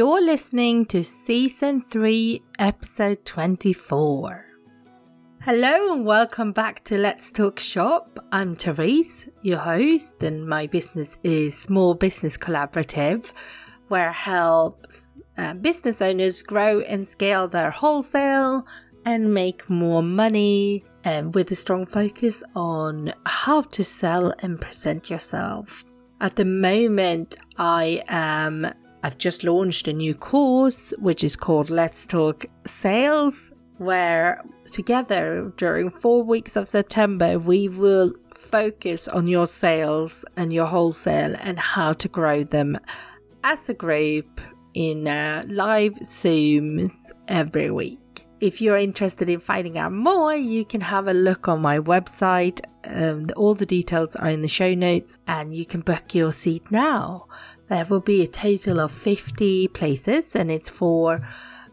You're listening to Season 3, Episode 24. Hello and welcome back to Let's Talk Shop. I'm Therese, your host, and my business is Small Business Collaborative, where I help uh, business owners grow and scale their wholesale and make more money and with a strong focus on how to sell and present yourself. At the moment, I am I've just launched a new course which is called Let's Talk Sales where together during 4 weeks of September we will focus on your sales and your wholesale and how to grow them as a group in uh, live Zooms every week. If you're interested in finding out more, you can have a look on my website. Um, all the details are in the show notes, and you can book your seat now. There will be a total of 50 places, and it's for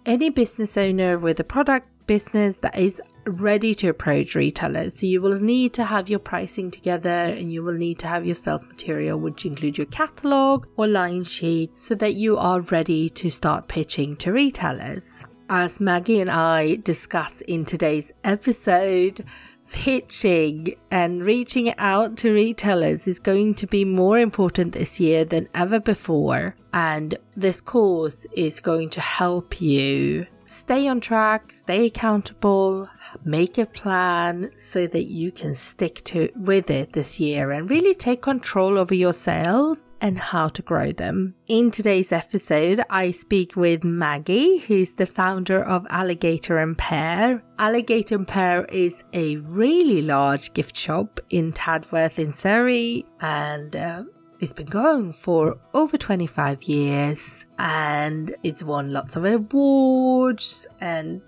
any business owner with a product business that is ready to approach retailers. So you will need to have your pricing together and you will need to have your sales material, which include your catalog or line sheet, so that you are ready to start pitching to retailers. As Maggie and I discuss in today's episode, pitching and reaching out to retailers is going to be more important this year than ever before. And this course is going to help you stay on track, stay accountable, make a plan so that you can stick to with it this year and really take control over your sales and how to grow them. In today's episode, I speak with Maggie, who's the founder of Alligator and Pear. Alligator and Pear is a really large gift shop in Tadworth in Surrey and uh, it's been going for over 25 years and it's won lots of awards and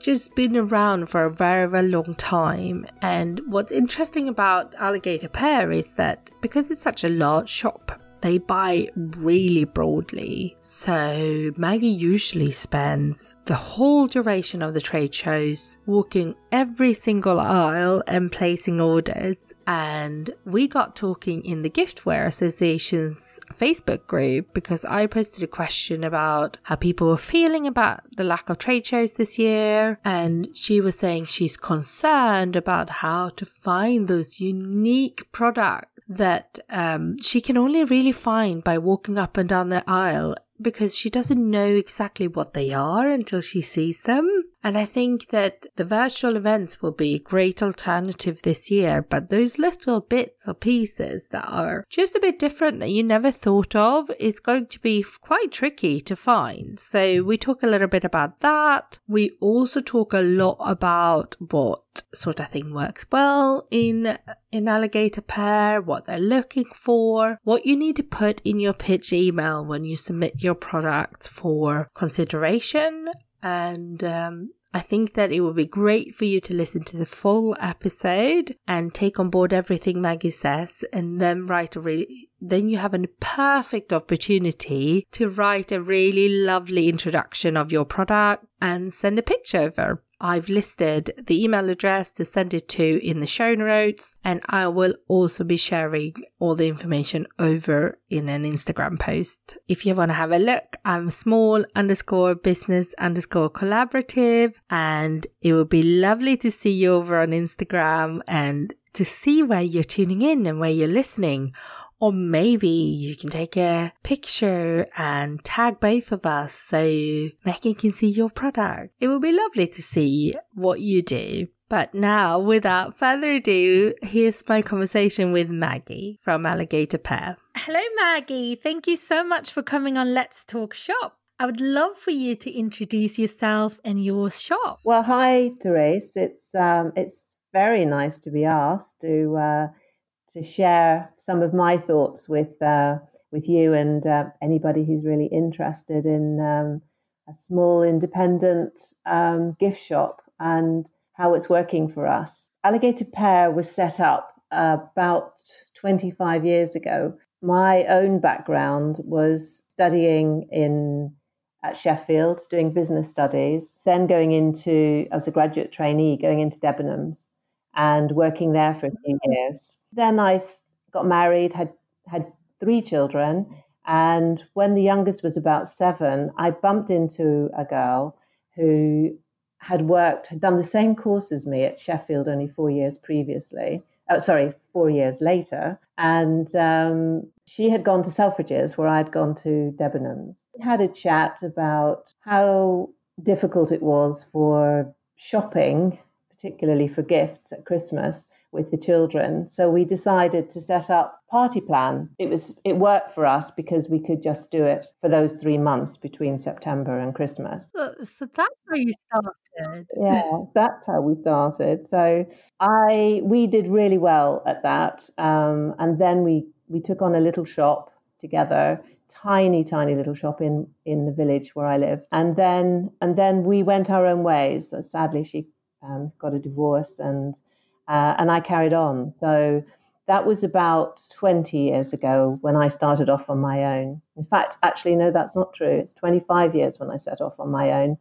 just been around for a very, very long time. And what's interesting about Alligator Pear is that because it's such a large shop, they buy really broadly. So Maggie usually spends the whole duration of the trade shows walking every single aisle and placing orders. And we got talking in the Giftware Association's Facebook group because I posted a question about how people were feeling about the lack of trade shows this year. And she was saying she's concerned about how to find those unique products that um, she can only really find by walking up and down the aisle because she doesn't know exactly what they are until she sees them. And I think that the virtual events will be a great alternative this year, but those little bits or pieces that are just a bit different that you never thought of is going to be quite tricky to find. So we talk a little bit about that. We also talk a lot about what sort of thing works well in an Alligator Pear, what they're looking for what you need to put in your pitch email when you submit your product for consideration and um, I think that it would be great for you to listen to the full episode and take on board everything Maggie says and then write a really then you have a perfect opportunity to write a really lovely introduction of your product and send a picture over. I've listed the email address to send it to in the show notes, and I will also be sharing all the information over in an Instagram post. If you want to have a look, I'm small underscore business underscore collaborative, and it would be lovely to see you over on Instagram and to see where you're tuning in and where you're listening or maybe you can take a picture and tag both of us so Megan can see your product. It would be lovely to see what you do. But now, without further ado, here's my conversation with Maggie from Alligator Pear. Hello, Maggie. Thank you so much for coming on Let's Talk Shop. I would love for you to introduce yourself and your shop. Well, hi, Therese. It's um, it's very nice to be asked to uh, to share some of my thoughts with uh, with you and uh, anybody who's really interested in um, a small independent um, gift shop and how it's working for us. Alligator Pear was set up uh, about 25 years ago. My own background was studying in at Sheffield, doing business studies, then going into as a graduate trainee, going into Debenhams and working there for a few years. Then I got married, had had three children, And when the youngest was about seven, I bumped into a girl who had worked, had done the same course as me at Sheffield only four years previously. Oh, sorry, four years later. And um, she had gone to Selfridges, where I'd gone to Debenhams. We had a chat about how difficult it was for shopping, particularly for gifts at Christmas, with the children. So we decided to set up party plan. It was it worked for us because we could just do it for those three months between September and Christmas. So, so that's how you started. yeah, that's how we started. So I we did really well at that, um, and then we we took on a little shop together tiny tiny little shop in in the village where i live and then and then we went our own ways so sadly she um, got a divorce and uh, and I carried on. So that was about 20 years ago when I started off on my own. In fact, actually, no, that's not true. It's 25 years when I set off on my own.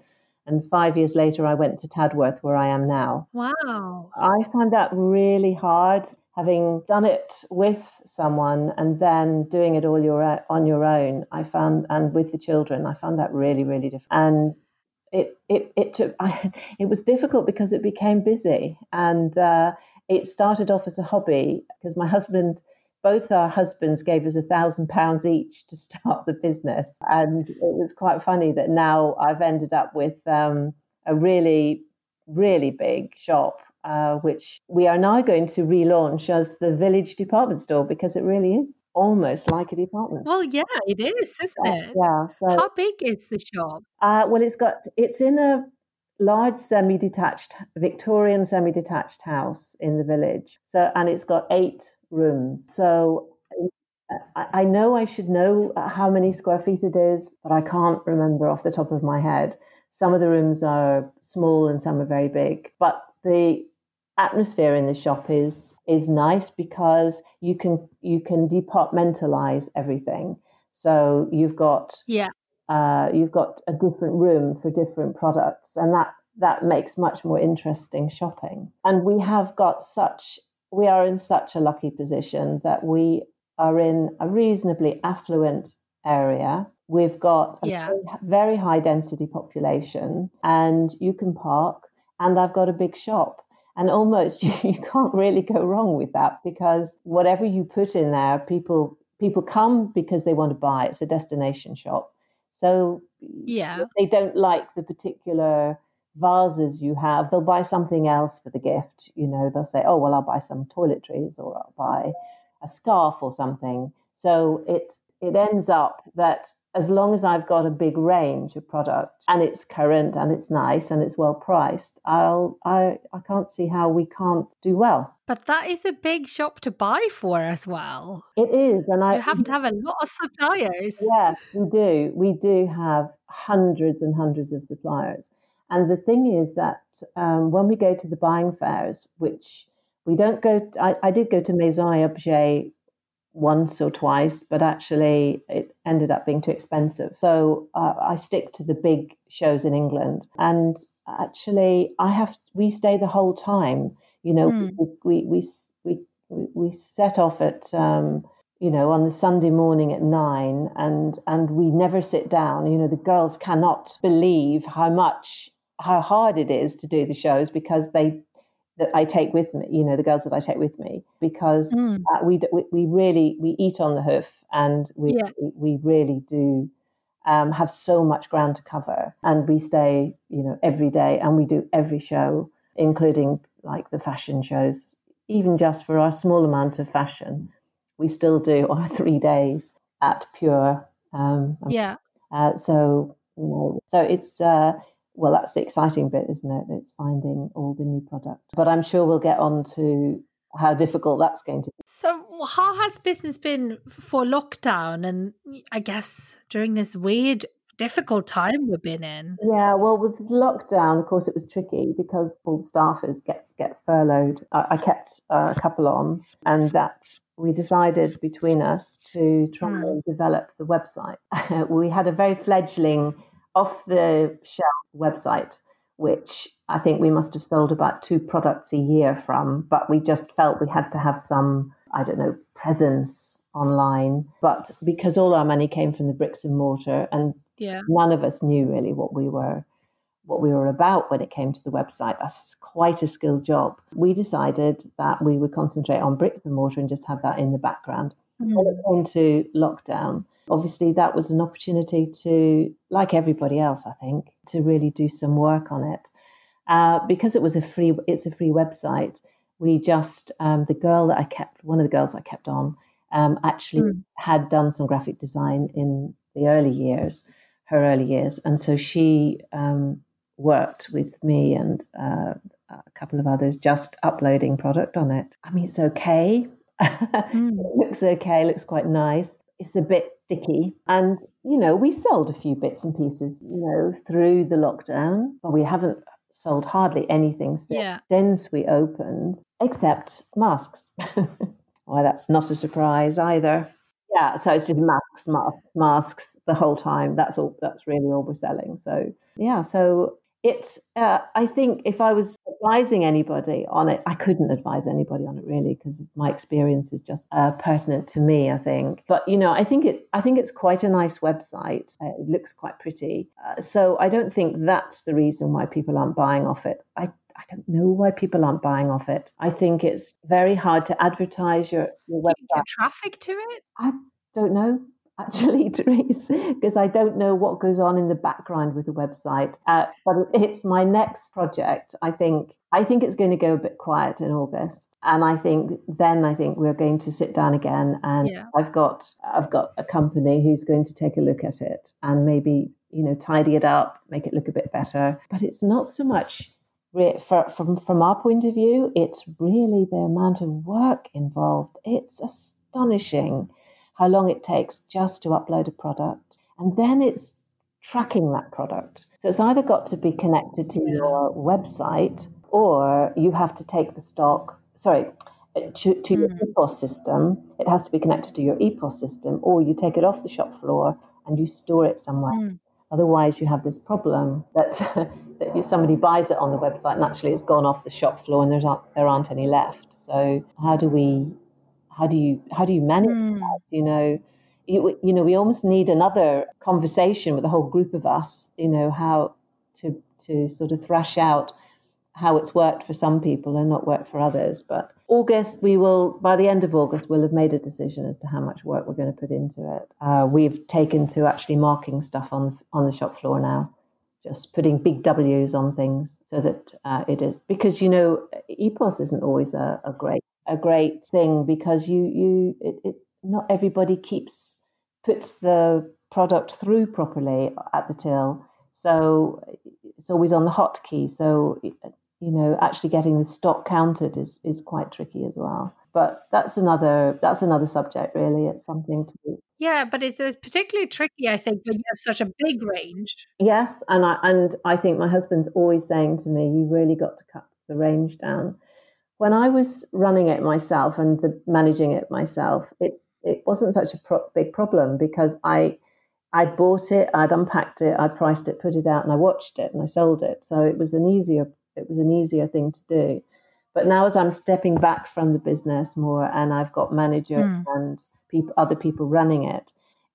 And five years later, I went to Tadworth, where I am now. Wow. I found that really hard, having done it with someone and then doing it all your, on your own. I found, and with the children, I found that really, really difficult. And it it it took I, it was difficult because it became busy. And uh, it started off as a hobby because my husband both our husbands gave us a thousand pounds each to start the business. And it was quite funny that now I've ended up with um, a really really big shop uh, which we are now going to relaunch as the village department store because it really is almost like a department. Well, yeah, it is, isn't yeah, it? Yeah. So, How big is the shop? Uh, well, it's got it's in a large semi-detached Victorian semi-detached house in the village. So, and it's got eight rooms. So. I, I know I should know how many square feet it is, but I can't remember off the top of my head. Some of the rooms are small and some are very big. But the atmosphere in the shop is is nice because you can you can departmentalize everything. So you've got yeah uh, you've got a different room for different products, and that that makes much more interesting shopping. And we have got such we are in such a lucky position that we are in a reasonably affluent area. We've got a yeah. very, very high density population, and you can park. And I've got a big shop and almost you, you can't really go wrong with that because whatever you put in there, people people come because they want to buy. It's a destination shop. So yeah, they don't like the particular vases you have, they'll buy something else for the gift. You know, they'll say, "Oh, well, I'll buy some toiletries or I'll buy a scarf or something." So it it ends up that as long as I've got a big range of products and it's current and it's nice and it's well priced, I'll I I can't see how we can't do well. But that is a big shop to buy for as well. It is, and I you have to have a lot of suppliers. Yes, we do. We do have hundreds and hundreds of suppliers. And the thing is that um, when we go to the buying fairs, which we don't go, I, I did go to Maison et Objet once or twice, but actually it ended up being too expensive. So uh, I stick to the big shows in England, and actually I have we stay the whole time. You know, mm. we, we we we we set off at. Um, you know, on the Sunday morning at nine, and and we never sit down. You know, the girls cannot believe how much how hard it is to do the shows because they that I take with me, you know, the girls that I take with me, because mm. uh, we, we really we eat on the hoof, and we yeah. we, we, really do um, have so much ground to cover, and we stay, you know, every day, and we do every show, including like the fashion shows, even just for our small amount of fashion, we still do our three days at Pure. Um, yeah. Uh, so you know, so it's. Uh, well, that's the exciting bit, isn't it? It's finding all the new product. But I'm sure we'll get on to how difficult that's going to be. So, how has business been for lockdown and I guess during this weird, difficult time we've been in? Yeah, well, with lockdown, of course, it was tricky because all the staffers get, get furloughed. I, I kept uh, a couple on, and that we decided between us to try mm. and develop the website. we had a very fledgling off the shelf website, which I think we must have sold about two products a year from, but we just felt we had to have some, I don't know, presence online. But because all our money came from the bricks and mortar, and yeah. none of us knew really what we were what we were about when it came to the website. That's quite a skilled job. We decided that we would concentrate on bricks and mortar and just have that in the background. Mm. When it came to lockdown, obviously that was an opportunity to, like everybody else, I think, to really do some work on it. Uh, because it was a free, it's a free website. We just um, the girl that I kept, one of the girls I kept on, um, actually mm. had done some graphic design in the early years, her early years, and so she um, worked with me and uh, a couple of others just uploading product on it. I mean, it's okay. Mm. it looks okay, looks quite nice. It's a bit sticky. And, you know, we sold a few bits and pieces, you know, through the lockdown, but we haven't sold hardly anything since, yeah. since we opened, except masks. Why, that's not a surprise either. Yeah, so it's just masks, masks, masks the whole time. That's all. That's really all we're selling. So yeah, so it's uh, i think if i was advising anybody on it i couldn't advise anybody on it really because my experience is just uh, pertinent to me i think but you know i think it i think it's quite a nice website uh, it looks quite pretty uh, so i don't think that's the reason why people aren't buying off it i I don't know why people aren't buying off it. I think it's very hard to advertise your, your website. traffic to it? I don't know actually, Therese, because I don't know what goes on in the background with the website. Uh, but it's my next project. I think I think it's going to go a bit quiet in August, and I think then I think we're going to sit down again, and yeah. I've got I've got a company who's going to take a look at it and maybe you know tidy it up, make it look a bit better. But it's not so much. For, from from our point of view, it's really the amount of work involved. It's astonishing how long it takes just to upload a product. And then it's tracking that product. So it's either got to be connected to your website or you have to take the stock, sorry, to, to mm. your hmm. EPOS system. It has to be connected to your EPOS system or you take it off the shop floor and you store it somewhere. Mm. Otherwise, you have this problem that, that somebody buys it on the website and actually it's gone off the shop floor and there's, not, there aren't any left. So how do we how do you how do you manage mm. that? You know, you, you know, we almost need another conversation with a whole group of us. You know, how to to sort of thrash out how it's worked for some people and not worked for others. But August, we will by the end of August, we'll have made a decision as to how much work we're going to put into it. Uh, we've taken to actually marking stuff on on the shop floor now, just putting big W's on things so that uh, it is because you know EPOS isn't always a, a great a great thing because you you it, it not everybody keeps puts the product through properly at the till. So it's always on the hotkey so you know actually getting the stock counted is is quite tricky as well. But that's another that's another subject really. It's something to yeah but it's, it's particularly tricky i think when you have such a big range. Yes and i and i think my husband's always saying to me you really got to cut the range down when I was running it myself and the, managing it myself, it it wasn't such a pro- big problem because I I'd bought it, I'd unpacked it, I'd priced it, put it out, and I watched it and I sold it. So it was an easier it was an easier thing to do. But now as I'm stepping back from the business more and I've got managers mm. and people other people running it,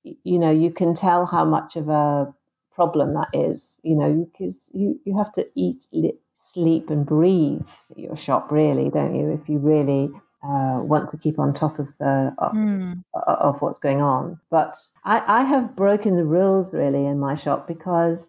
you know, you can tell how much of a problem that is, you know, because you, you have to eat, sleep and breathe your shop, really, don't you? If you really uh, want to keep on top of the of, mm. of what's going on. But I, I have broken the rules really in my shop because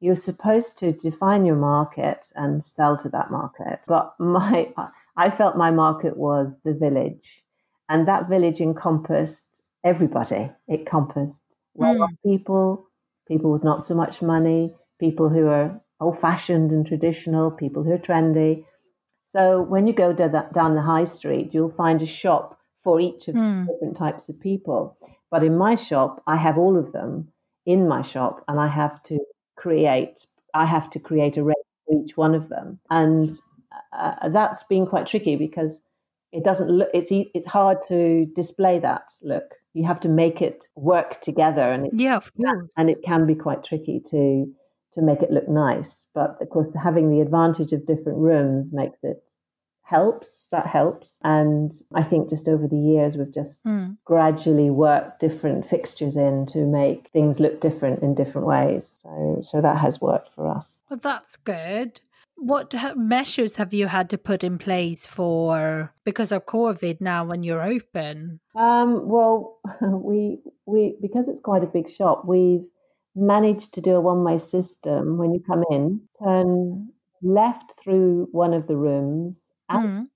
you're supposed to define your market and sell to that market. But my I felt my market was the village, and that village encompassed everybody. It encompassed well mm. people, people with not so much money, people who are old fashioned and traditional, people who are trendy. So when you go down the high street, you'll find a shop for each of mm. the different types of people. But in my shop, I have all of them in my shop, and I have to create. I have to create a range for each one of them, and uh, that's been quite tricky because it doesn't look. It's it's hard to display that look. You have to make it work together, and it, yeah, of course. and it can be quite tricky to to make it look nice. But of course, having the advantage of different rooms makes it helps. That helps. And I think just over the years, we've just mm. gradually worked different fixtures in to make things look different in different ways. So, so that has worked for us. Well, that's good. What measures have you had to put in place for because of COVID now when you're open? Um, well, we we because it's quite a big shop, we've managed to do a one-way system. When you come in, turn left through one of the rooms, out, mm.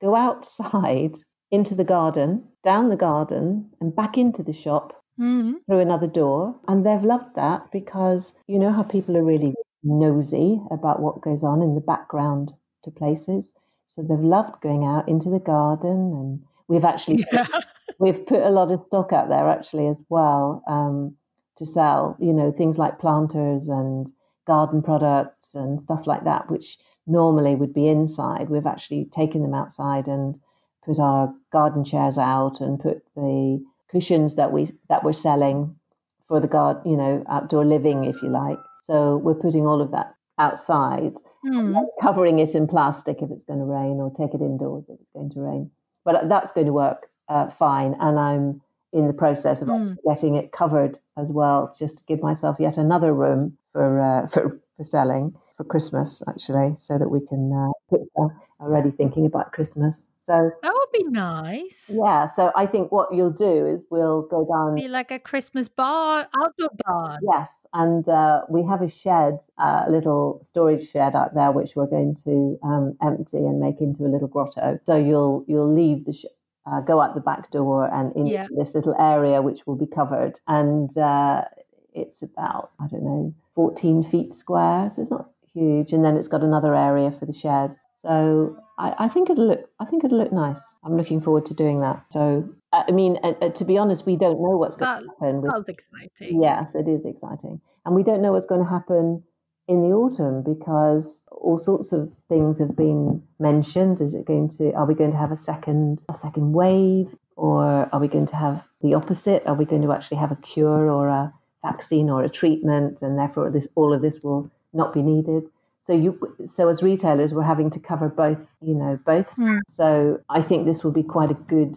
go outside into the garden, down the garden, and back into the shop mm. through another door. And they've loved that because you know how people are really nosy about what goes on in the background to places. So they've loved going out into the garden, and we've actually yeah. we've put a lot of stock out there actually as well um, to sell. You know things like planters and garden products and stuff like that, which normally would be inside. We've actually taken them outside and put our garden chairs out and put the cushions that we that we're selling for the garden, you know, outdoor living, if you like. So we're putting all of that outside, mm. covering it in plastic if it's going to rain, or take it indoors if it's going to rain. But that's going to work uh, fine, and I'm in the process of mm. getting it covered as well, just to give myself yet another room for uh, for, for selling for Christmas, actually, so that we can uh, put uh, already thinking about Christmas. So that would be nice. Yeah. So I think what you'll do is we'll go down. Be like a Christmas bar, outdoor bar. Yes, and uh, we have a shed, a little storage shed out there, which we're going to um, empty and make into a little grotto. So you'll you'll leave the sh- uh, go out the back door and into yeah. this little area which will be covered, and uh, it's about I don't know 14 feet square, so it's not huge. And then it's got another area for the shed. So I, I think it'll look I think it'll look nice. I'm looking forward to doing that. So I mean, uh, to be honest, we don't know what's going that to happen. Sounds with, exciting. Yes, it is exciting, and we don't know what's going to happen in the autumn because all sorts of things have been mentioned. Is it going to? Are we going to have a second a second wave, or are we going to have the opposite? Are we going to actually have a cure or a vaccine or a treatment, and therefore this all of this will not be needed? So you, so as retailers, we're having to cover both, you know, both. Mm. So I think this will be quite a good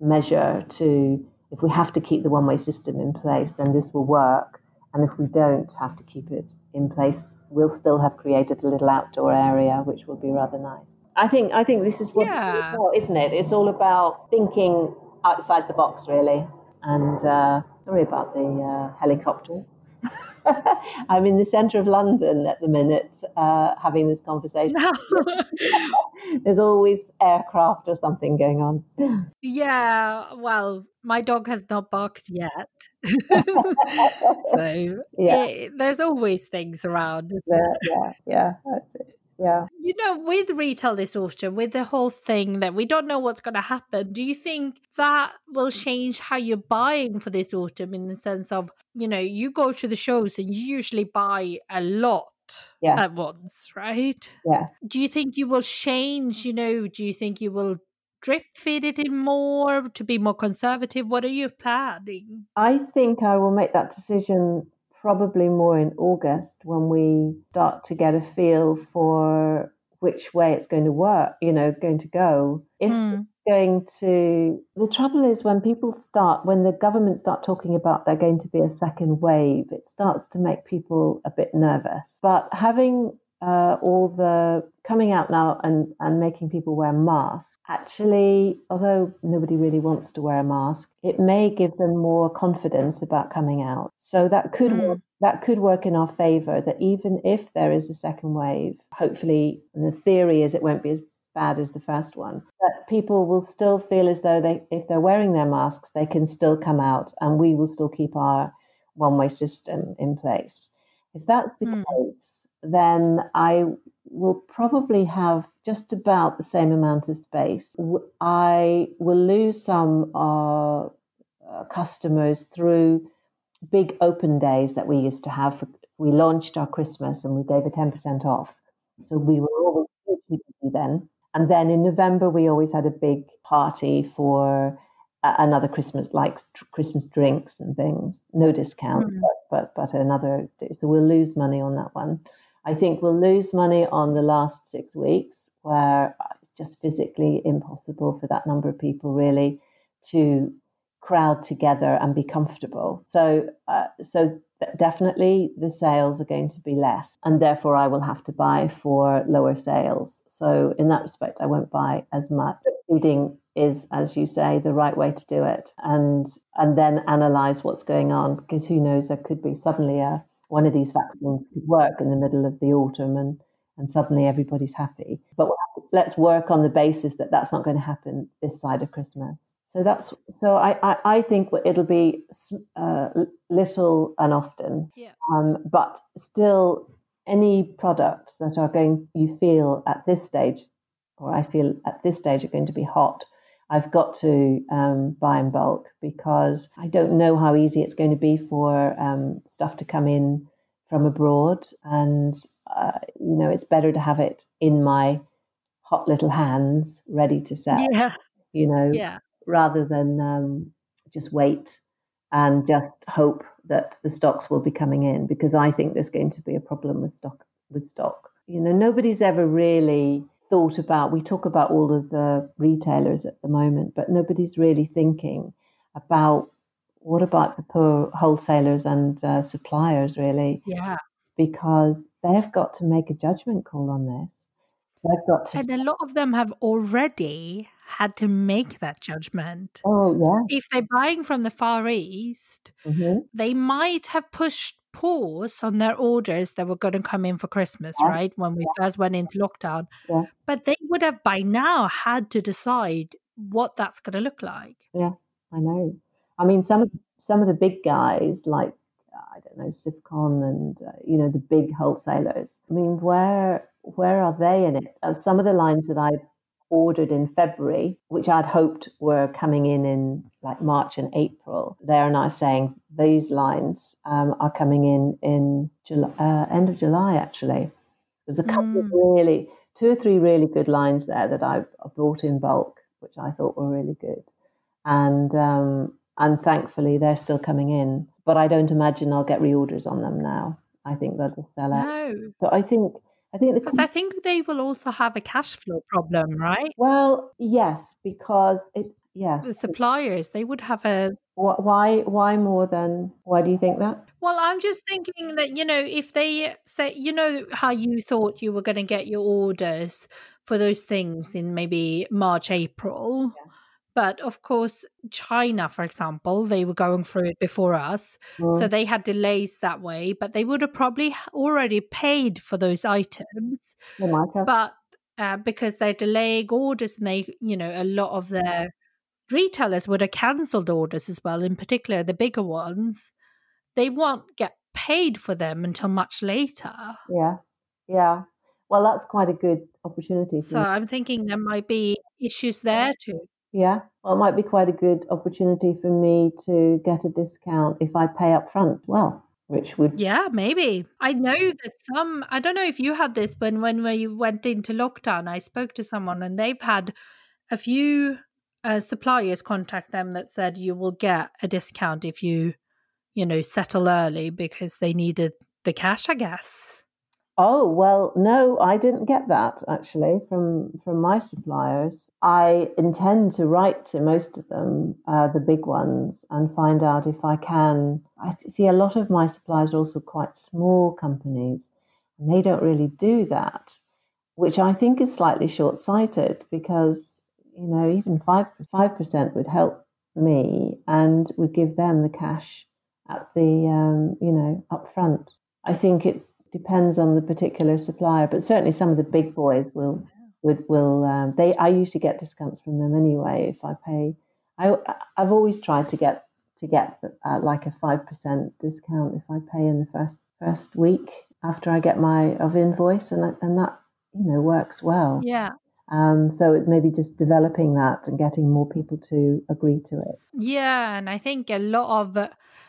measure to if we have to keep the one way system in place, then this will work. And if we don't have to keep it in place, we'll still have created a little outdoor area, which will be rather nice. I think I think this is what yeah. about, isn't it? It's all about thinking outside the box, really. And uh, sorry about the uh, helicopter. I'm in the centre of London at the minute uh, having this conversation. There's always aircraft or something going on. Yeah, well, my dog has not barked yet. so yeah. It, there's always things around. Yeah, yeah, yeah, that's it. Yeah. You know, with retail this autumn, with the whole thing that we don't know what's going to happen, do you think that will change how you're buying for this autumn in the sense of, you know, you go to the shows and you usually buy a lot yeah. at once, right? Yeah. Do you think you will change, you know, do you think you will drip feed it in more to be more conservative? What are you planning? I think I will make that decision probably more in August when we start to get a feel for which way it's going to work, you know, going to go. If mm. going to the trouble is when people start when the government start talking about there going to be a second wave, it starts to make people a bit nervous. But having uh, all the coming out now and, and making people wear masks, actually, although nobody really wants to wear a mask, it may give them more confidence about coming out. So that could mm. work, that could work in our favor. That even if there is a second wave, hopefully, the theory is it won't be as bad as the first one. But people will still feel as though they, if they're wearing their masks, they can still come out, and we will still keep our one-way system in place. If that's the mm. case then I will probably have just about the same amount of space. I will lose some uh, customers through big open days that we used to have. We launched our Christmas and we gave a 10% off. So we were always busy then. And then in November, we always had a big party for another Christmas, like Christmas drinks and things. No discount, mm. but, but, but another. So we'll lose money on that one. I think we'll lose money on the last six weeks where it's just physically impossible for that number of people really to crowd together and be comfortable. So, uh, so definitely the sales are going to be less, and therefore I will have to buy for lower sales. So, in that respect, I won't buy as much. Feeding is, as you say, the right way to do it, and and then analyze what's going on because who knows, there could be suddenly a one of these vaccines could work in the middle of the autumn and and suddenly everybody's happy. But let's work on the basis that that's not going to happen this side of Christmas. So that's so I I, I think it'll be uh, little and often, yeah. um, but still any products that are going you feel at this stage, or I feel at this stage are going to be hot. I've got to um, buy in bulk because I don't know how easy it's going to be for um, stuff to come in from abroad, and uh, you know it's better to have it in my hot little hands ready to sell. Yeah. You know, yeah rather than um, just wait and just hope that the stocks will be coming in because I think there's going to be a problem with stock with stock. You know, nobody's ever really thought about we talk about all of the retailers at the moment, but nobody's really thinking about what about the poor wholesalers and uh, suppliers really? Yeah. Because they've got to make a judgment call on this. They've got to And a lot of them have already had to make that judgment. Oh, yeah. If they're buying from the Far East, hmm they might have pushed pause on their orders that were going to come in for Christmas, Yeah. right? When we first went into lockdown. Yeah. But they would have by now had to decide what that's going to look like. Yeah, I know. I mean, some of some of the big guys like I don't know Sifcon and uh, you know the big wholesalers. I mean, where where are they in it? Uh, some of the lines that I've ordered in February, which I'd hoped were coming in in like March and April, they are now saying these lines um, are coming in in July, uh, end of July. Actually, there's a couple of Mm. really two or three really good lines there that I've bought in bulk, which I thought were really good, and um, and thankfully they're still coming in. But I don't imagine I'll get reorders on them now. I think they'll just sell out. No, So I think I think because I think they will also have a cash flow problem, right? Well, yes, because it yes. The suppliers, they would have a Why why more than why do you think that? Well, I'm just thinking that, you know, if they say, you know, how you thought you were going to get your orders for those things in maybe March, April. Yeah. But of course, China, for example, they were going through it before us. So Mm, they had delays that way, but they would have probably already paid for those items. they might have. But uh, because they're delaying orders and they, you know, a lot of their retailers would have cancelled orders as well, in particular the bigger ones they won't get paid for them until much later. Yeah. Yeah. Well, that's quite a good opportunity. So I'm thinking there might be issues there too. Yeah. Well, it might be quite a good opportunity for me to get a discount if I pay up front. Well, which would Yeah, maybe. I know that some, I don't know if you had this, but when we went into lockdown, I spoke to someone and they've had a few uh, suppliers contact them that said you will get a discount if you, you know, settle early because they needed the cash, I guess. Oh, well, no, I didn't get that actually from from my suppliers. I intend to write to most of them, uh, the big ones, and find out if I can. I see a lot of my suppliers are also quite small companies, and they don't really do that, which I think is slightly short-sighted because you know even five five percent would help me and would give them the cash at the um, you know up front. I think it depends on the particular supplier, but certainly some of the big boys will would will um, they. I usually get discounts from them anyway if I pay. I I've always tried to get to get uh, like a five percent discount if I pay in the first first week after I get my of invoice, and and that you know works well. Yeah. Um, so it maybe just developing that and getting more people to agree to it. Yeah, and I think a lot of uh,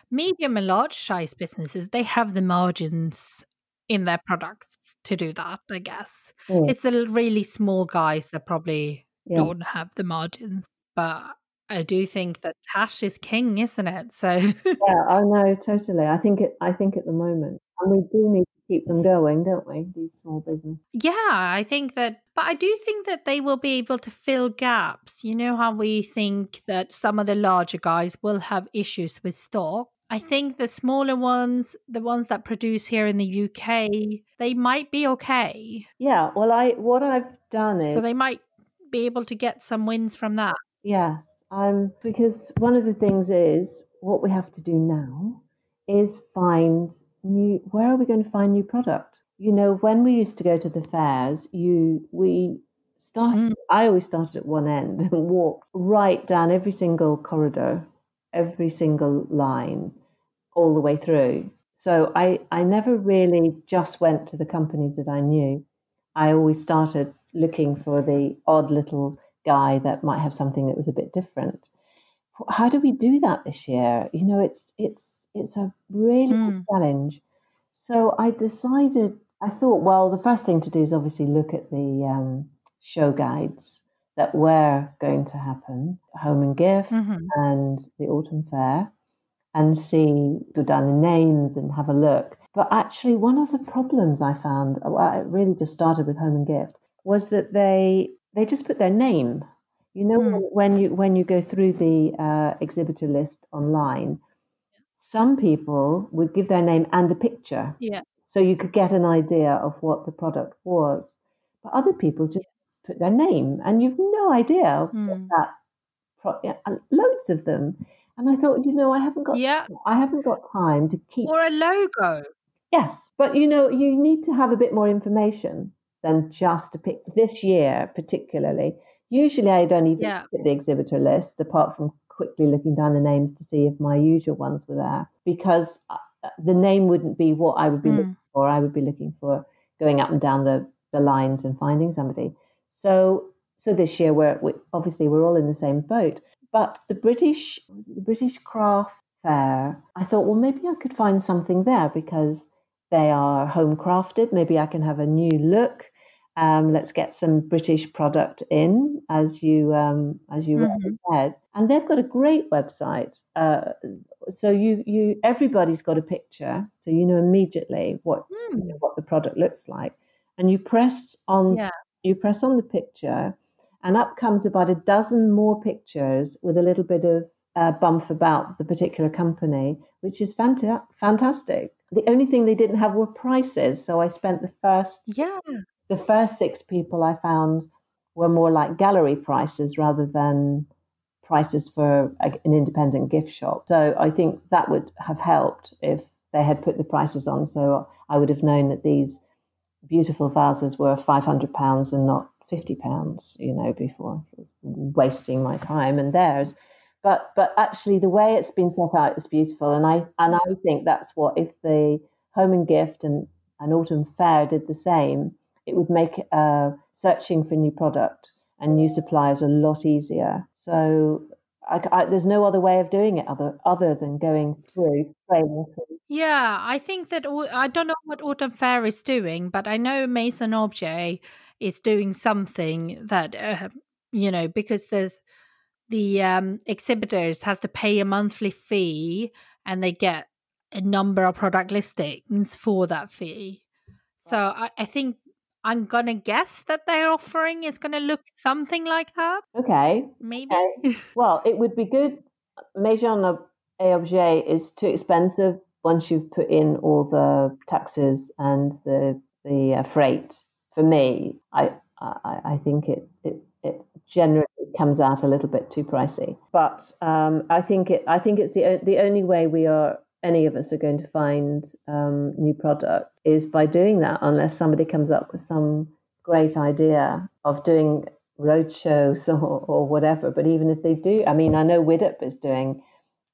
medium and large size businesses they have the margins in their products to do that. I guess Mm, it's the really small guys that probably yeah. don't have the margins, but I do think that cash is king, isn't it? So Yeah, I know totally. I think it. I think at the moment, and we do need to keep them going, don't we? These small businesses. Yeah, I think that, but I do think that they will be able to fill gaps. You know how we think that some of the larger guys will have issues with stock. I think the smaller ones, the ones that produce here in the UK, they might be okay. Yeah, well, I what I've done is so they might be able to get some wins from that. Yeah, um, because one of the things is what we have to do now is find new. Where are we going to find new product? You know, when we used to go to the fairs, you we started. Mm. I always started at one end and walked right down every single corridor, every single line, all the way through. So I I never really just went to the companies that I knew. I always started looking for the odd little guy that might have something that was a bit different. How do we do that this year? You know, it's it's it's a really mm. challenge. So I decided. I thought, well, the first thing to do is obviously look at the um, show guides that were going to happen, Home and Gift mm-hmm. and the Autumn Fair, and see, go down the names and have a look. But actually, one of the problems I found, well, it really just started with Home and Gift, was that they they just put their name. You know, mm. when you when you go through the uh, exhibitor list online, some people would give their name and a picture. Yeah. So you could get an idea of what the product was. But other people just put their name, and you've no idea mm. what that. Pro- yeah, loads of them, and I thought, you know, I haven't got. Yeah. I haven't got time to keep. Or a logo. Yes, but you know, you need to have a bit more information than just a pick this year particularly. Usually I'd only yeah. look at the exhibitor list apart from quickly looking down the names to see if my usual ones were there because uh, the name wouldn't be what I would be mm. looking for. I would be looking for going up and down the, the lines and finding somebody. So so this year we're we, obviously we're all in the same boat. But the British the British Craft Fair, I thought, well maybe I could find something there because they are home crafted. Maybe I can have a new look. Um, let's get some British product in, as you um, as you mm-hmm. said, and they've got a great website. Uh, so you you everybody's got a picture, so you know immediately what mm. you know, what the product looks like, and you press on yeah. you press on the picture, and up comes about a dozen more pictures with a little bit of uh, bump about the particular company, which is fanta- fantastic. The only thing they didn't have were prices, so I spent the first yeah the first six people I found were more like gallery prices rather than prices for a, an independent gift shop. So I think that would have helped if they had put the prices on. So I would have known that these beautiful vases were five hundred pounds and not fifty pounds. You know, before wasting my time and theirs but but actually the way it's been set out is beautiful and i and i think that's what if the home and gift and, and autumn fair did the same it would make uh, searching for new product and new suppliers a lot easier so I, I, there's no other way of doing it other other than going through through. Yeah, I think that I don't know what Autumn Fair is doing, but I know Maison Objet is doing something that uh, you know because there's the um, exhibitors has to pay a monthly fee and they get a number of product listings for that fee. So I, I think I'm gonna guess that their offering is gonna look something like that. Okay. Maybe. Okay. well, it would be good. Maison et Objet is too expensive once you've put in all the taxes and the the uh, freight. For me, I, I I think it it it generally comes out a little bit too pricey. But um, I think it. I think it's the the only way we are any of us are going to find um, new product is by doing that, unless somebody comes up with some great idea of doing road shows or, or whatever. But even if they do, I mean, I know Widup is doing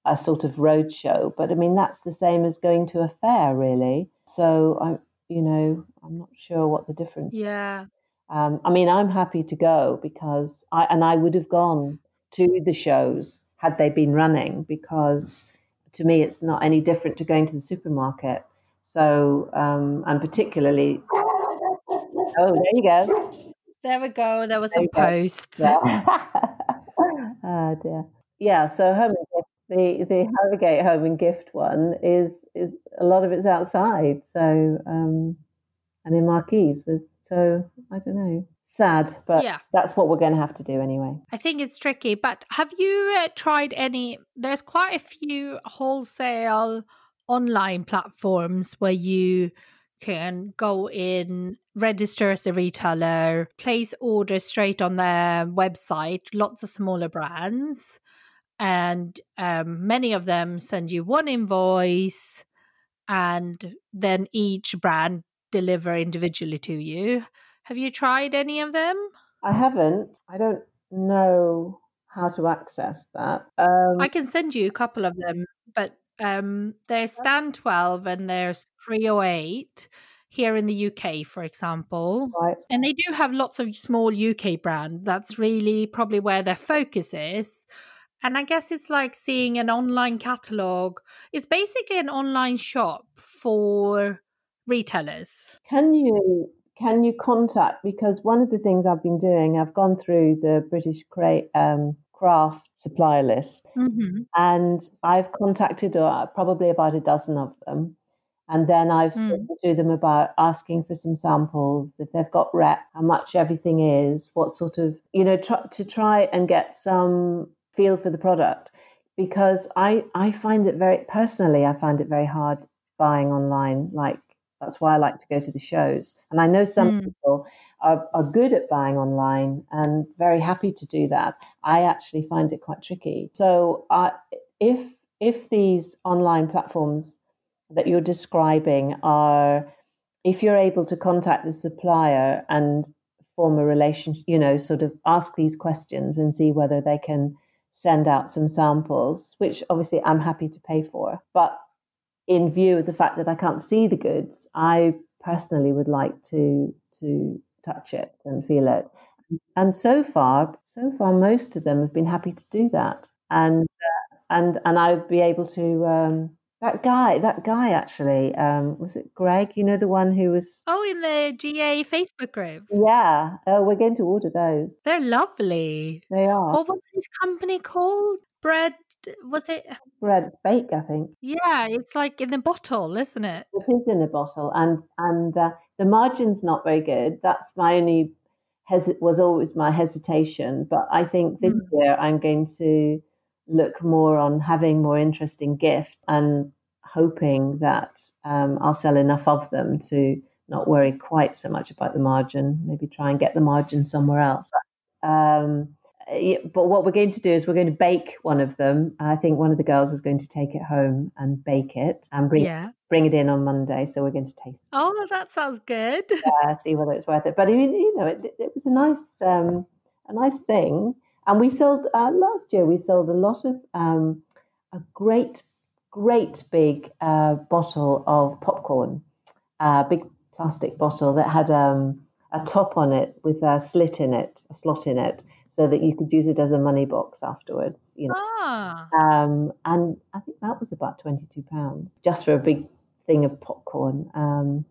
a sort of road show, but I mean that's the same as going to a fair, really. So you know, I'm not sure what the difference. Yeah. Um, I mean, I'm happy to go because I and I would have gone to the shows had they been running because to me it's not any different to going to the supermarket. So um, and particularly, oh, there you go. There we go. There was there a post. Yeah. oh dear. Yeah. So home the the Harrogate home and gift one is is a lot of it's outside. So, um, and in marquees with, so I don't know. Sad, but Yeah. that's what we're going to have to do anyway. I think it's tricky, but have you uh, tried any? There's quite a few wholesale online platforms where you can go in, register as a retailer, place orders straight on their website, lots of smaller brands. And um, many of them send you one invoice and then each brand deliver individually to you. Have you tried any of them? I haven't. I don't know how to access that. Um, I can send you a couple of them, but um, there's Stan 12 and there's 308 here in the UK, for example. right. And they do have lots of small UK brand. That's really probably where their focus is. And I guess it's like seeing an online catalog. It's basically an online shop for retailers. Can you can you contact because one of the things I've been doing, I've gone through the British cra- um, craft supplier list, Mm-hmm. and I've contacted uh, probably about a dozen of them, and then I've Mm. spoken to them about asking for some samples if they've got rep, how much everything is, what sort of you know try, to try and get some feel for the product because I I find it very personally I find it very hard buying online like that's why I like to go to the shows. And I know some Mm. people are, are good at buying online and very happy to do that. I actually find it quite tricky. So uh, if if these online platforms that you're describing are if you're able to contact the supplier and form a relationship, you know, sort of ask these questions and see whether they can send out some samples, which obviously I'm happy to pay for. But in view of the fact that I can't see the goods, I personally would like to to touch it and feel it. And so far, so far, most of them have been happy to do that, and uh, and and I'd be able to. Um, that guy, that guy actually, um, was it Greg? You know the one who was. Oh, in the GA Facebook group. Yeah, oh, we're going to order those. They're lovely. They are What was his company called? Bread, was it? bread bake, I think. Yeah, it's like in the bottle, isn't it? It is in the bottle, and and uh, the margin's not very good. That's my only hes- was always my hesitation. But I think this Mm. year I'm going to look more on having more interesting gift and hoping that um, I'll sell enough of them to not worry quite so much about the margin. Maybe try and get the margin somewhere else. Um, but what we're going to do is we're going to bake one of them. I think one of the girls is going to take it home and bake it and bring Yeah. bring it in on Monday. So we're going to taste Oh, that sounds good. it, uh, see whether it's worth it. But you know, it, it was a nice um, a nice thing. And we sold uh, last year. We sold a lot of um, a great, great big uh, bottle of popcorn, a big plastic bottle that had um, a top on it with a slit in it, a slot in it, so that you could use it as a money box afterwards. You know. Ah, Um, and I think that was about twenty-two pounds just for a big thing of popcorn. Um,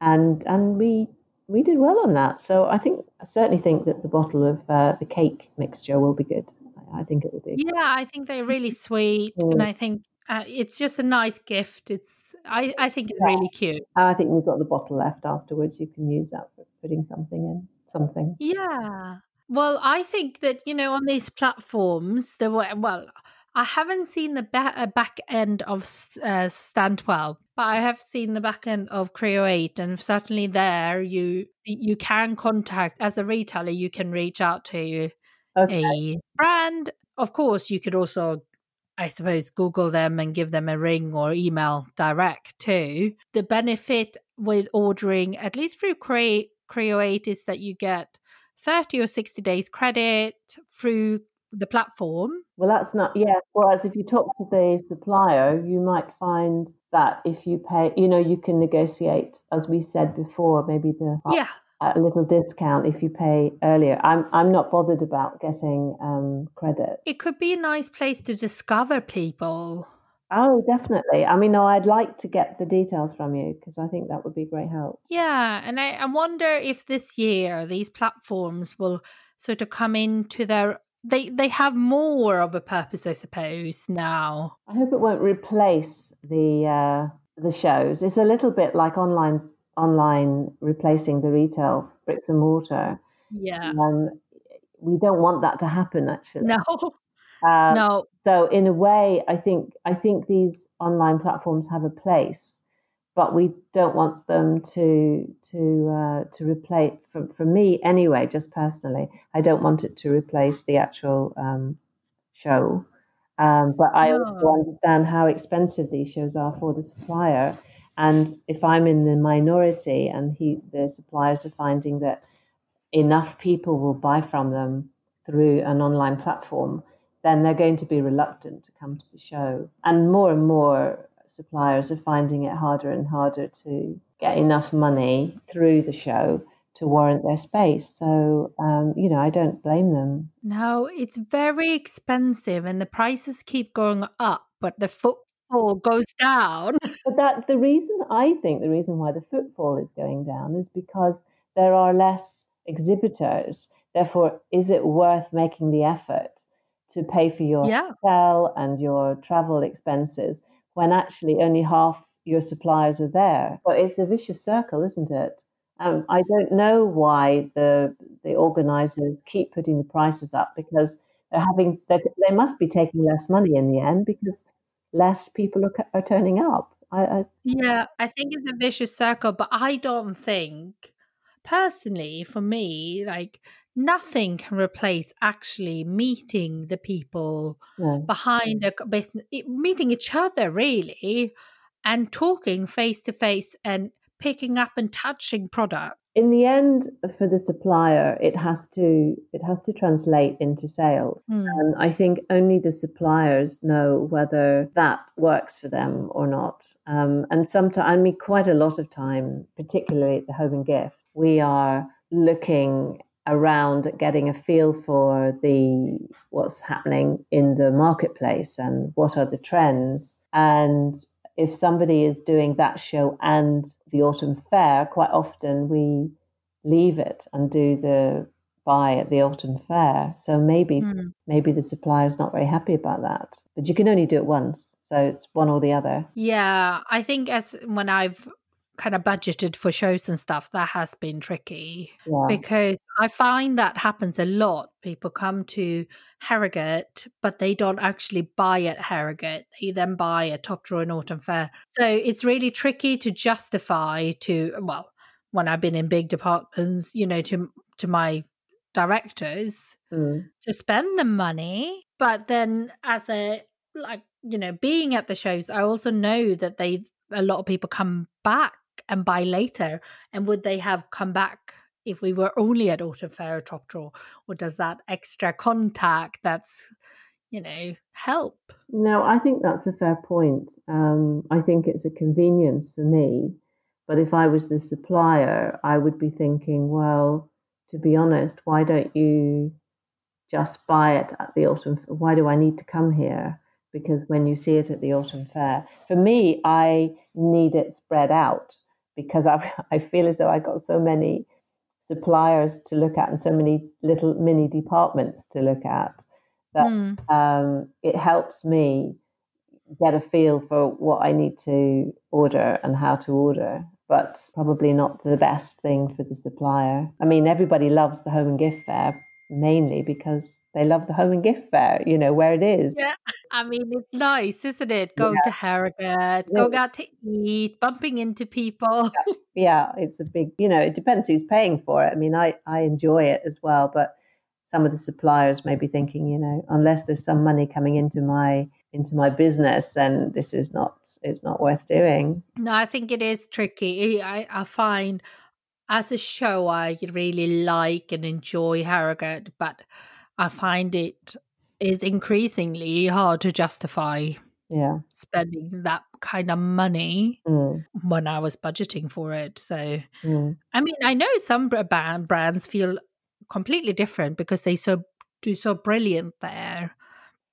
and and we we did well on that. So I think I certainly think that the bottle of uh, the cake mixture will be good. I, think it will be. yeah, I think they're really sweet, and. I think uh, it's just a nice gift. It's I I think it's Yeah. really cute. I think we've got the bottle left afterwards. You can use that for putting something in. Something. Yeah. Well, I think that you know on these platforms there were well. I haven't seen the ba- uh, back end of uh, Stand 12, but I have seen the back end of Creoate, and certainly there you you can contact as a retailer. You can reach out to Okay. a brand. Of course, you could also, I suppose, Google them and give them a ring or email direct too. The benefit with ordering, at least through Cre- Creoate, is that you get 30 or 60 days credit through the platform. Well, that's not, yeah. Whereas if you talk to the supplier, you might find that if you pay, you know, you can negotiate, as we said before, maybe the Yeah. a little discount if you pay earlier. I'm I'm not bothered about getting um, credit. It could be a nice place to discover people. Oh, definitely. I mean, no, I'd like to get the details from you because I think that would be great help. Yeah, and I, I wonder if this year these platforms will sort of come into their they they have more of a purpose, I suppose, now. I hope it won't replace the uh, the shows. It's a little bit like online online replacing the retail bricks and mortar. Yeah. Um, we don't want that to happen, actually. No. Um, no. So in a way, I think I think these online platforms have a place, but we don't want them to to uh, to replace. For, for me, anyway, just personally, I don't want it to replace the actual um, show. Um, but I No. also understand how expensive these shows are for the supplier. And if I'm in the minority and he, the suppliers are finding that enough people will buy from them through an online platform, then they're going to be reluctant to come to the show. And more and more suppliers are finding it harder and harder to get enough money through the show to warrant their space. So, um, you know, I don't blame them. No, it's very expensive and the prices keep going up, but the footfall goes down. But that the reason I think the reason why the footfall is going down is because there are less exhibitors. Therefore, is it worth making the effort to pay for your Yeah. hotel and your travel expenses when actually only half your suppliers are there? But it's a vicious circle, isn't it? Um, I don't know why the the organisers keep putting the prices up because they're having they they must be taking less money in the end because less people are, are turning up. I, I Yeah, I think it's a vicious circle, but I don't think, personally, for me, like nothing can replace actually meeting the people no. behind a business, meeting each other really, and talking face to face and picking up and touching product. in the end for the supplier it has to it has to translate into sales Hmm. and i think only the suppliers know whether that works for them or not um, and sometimes i mean quite a lot of time particularly at the home and gift we are looking around getting a feel for the what's happening in the marketplace and what are the trends and if somebody is doing that show and the autumn fair, quite often we leave it and do the buy at the autumn fair. So maybe Hmm. maybe the supplier's not very happy about that. But you can only do it once, so it's one or the other. Yeah, I think as when I've kind of budgeted for shows and stuff, that has been tricky. Yeah, because I find that happens a lot. People come to Harrogate, but they don't actually buy at Harrogate. They then buy at Top Drawer and Autumn Fair. So it's really tricky to justify to well, when I've been in big departments, you know, to to my directors Mm. to spend the money. But then as a like, you know, being at the shows, I also know that they a lot of people come back and buy later. And would they have come back if we were only at Autumn Fair or Top Drawer? Or does that extra contact that's, you know, help? No, I think that's a fair point. Um, I think it's a convenience for me. But if I was the supplier, I would be thinking, well, to be honest, why don't you just buy it at the autumn? Why do I need to come here? Because when you see it at the autumn fair, for me, I need it spread out because I I feel as though I got so many suppliers to look at and so many little mini departments to look at that Hmm. um, it helps me get a feel for what I need to order and how to order, but probably not the best thing for the supplier. I mean, everybody loves the home and gift fair mainly because they love the home and gift fair, you know, where it is. Yeah. I mean, it's nice, isn't it? Going to Harrogate, going out to eat, bumping into people. Yeah, it's a big, you know, it depends who's paying for it. I mean, I, I enjoy it as well, but some of the suppliers may be thinking, you know, unless there's some money coming into my into my business, then this is not it's not worth doing. No, I think it is tricky. I, I find as a show, I really like and enjoy Harrogate, but I find it is increasingly hard to justify Yeah. spending that kind of money Mm, when I was budgeting for it. So, mm. I mean, I know some brand, brands feel completely different because they so do so brilliant there,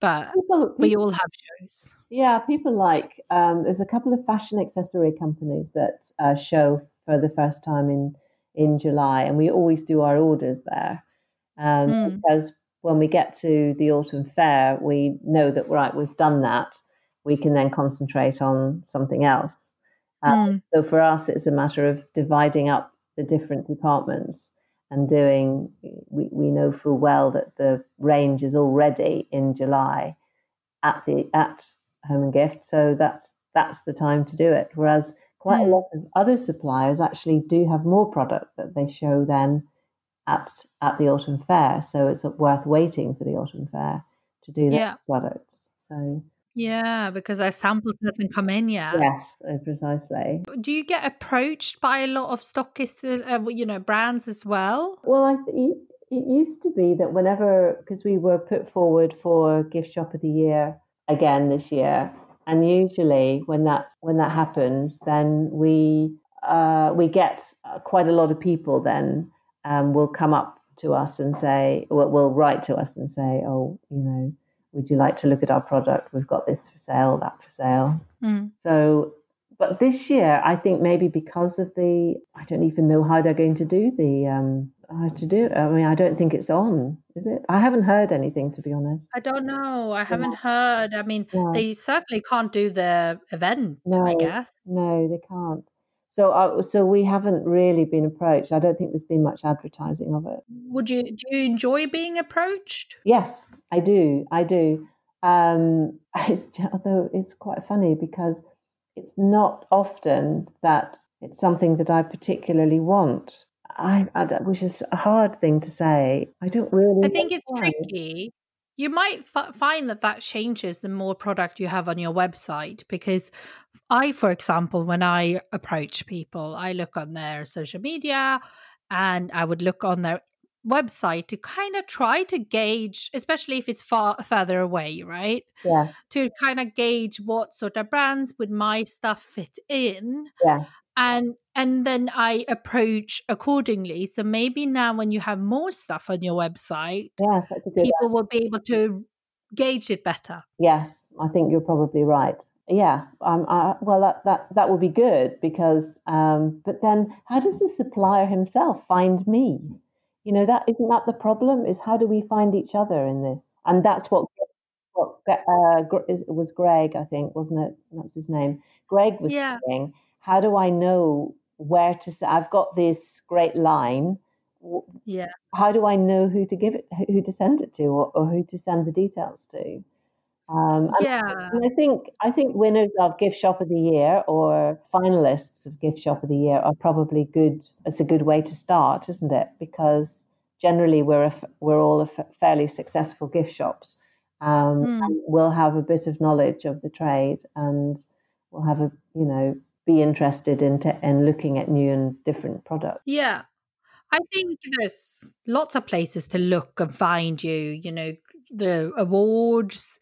but People, we people all have shows. Yeah, people like um, there's a couple of fashion accessory companies that uh, show for the first time in in July, and we always do our orders there um, Mm. because when we get to the autumn fair, we know that right we've done that. We can then concentrate on something else. Um, So for us, it's a matter of dividing up the different departments and doing. We we know full well that the range is already in July at the at Home and Gift, so that's that's the time to do it. Whereas quite a lot of other suppliers actually do have more product that they show then at at the autumn fair. So it's worth waiting for the autumn fair to do that Yeah. products. So Yeah, because our samples hasn't come in yet. yes, uh, precisely. Do you get approached by a lot of stockists, uh, you know, brands as well? Well, I th- it used to be that whenever because we were put forward for gift shop of the year again this year, and usually when that when that happens, then we uh, we get uh, quite a lot of people then um, will come up to us and say, will, will write to us and say, oh, you know, would you like to look at our product? We've got this for sale, that for sale. Mm. So, but this year, I think maybe because of the, I don't even know how they're going to do the, um, how to do. It. I mean, I don't think it's on, is it? I haven't heard anything to be honest. I don't know. I haven't heard. I mean, Yeah. they certainly can't do the event, No, I guess. No, they can't. So, uh, so we haven't really been approached. I don't think there's been much advertising of it. Would you do you enjoy being approached? Yes, I do. I do. Um, it's, although it's quite funny because it's not often that it's something that I particularly want. I, I which is a hard thing to say. I don't really. I think it's tricky. You might f- find that that changes the more product you have on your website because I, for example, when I approach people, I look on their social media and I would look on their website to kind of try to gauge, especially if it's far further away, right? Yeah, To kind of gauge what sort of brands would my stuff fit in yeah, and and then I approach accordingly. So maybe now when you have more stuff on your website, yes. That's a good. people will be able to gauge it better. Yes, I think you're probably right. Yeah, um, I, well, that, that that would be good because, um, but then how does the supplier himself find me? You know, that isn't that the problem? Is how do we find each other in this? And that's what what uh, it was Greg, I think, wasn't it? That's his name. Greg was Yeah. saying, how do I know where to? say, I've got this great line. Yeah. How do I know who to give it, who to send it to, or, or who to send the details to? Um, and Yeah. and I think I think winners of Gift Shop of the Year or finalists of Gift Shop of the Year are probably good. It's a good way to start, isn't it? Because generally we're a, we're all a f- fairly successful gift shops. Um, Mm. and we'll have a bit of knowledge of the trade, and we'll have a you know be interested in te- in looking at new and different products. Yeah. I think there's lots of places to look and find you, you know, the awards.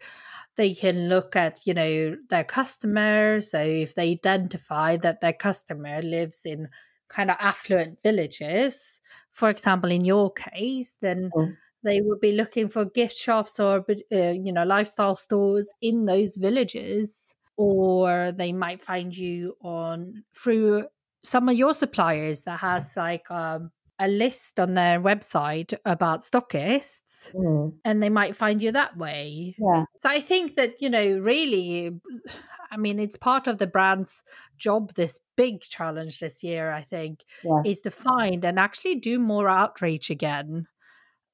They can look at, you know, their customer. So if they identify that their customer lives in kind of affluent villages, for example, in your case, then Mm. they would be looking for gift shops or, uh, you know, lifestyle stores in those villages. Or they might find you on through some of your suppliers that has like um, a list on their website about stockists Mm. and they might find you that way. Yeah, so i think that you know really i mean it's part of the brand's job this big challenge this year i think yeah. is to find and actually do more outreach again.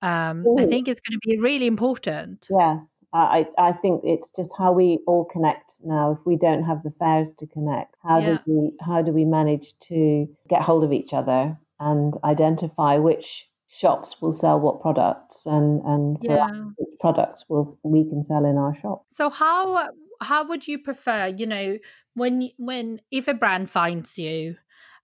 Um, i think it's going to be really important. Yes, I, I think it's just how we all connect now. If we don't have the fairs to connect, how Yeah. do we how do we manage to get hold of each other and identify which shops will sell what products and and yeah which products will we can sell in our shop? So how how would you prefer, you know, when when if a brand finds you,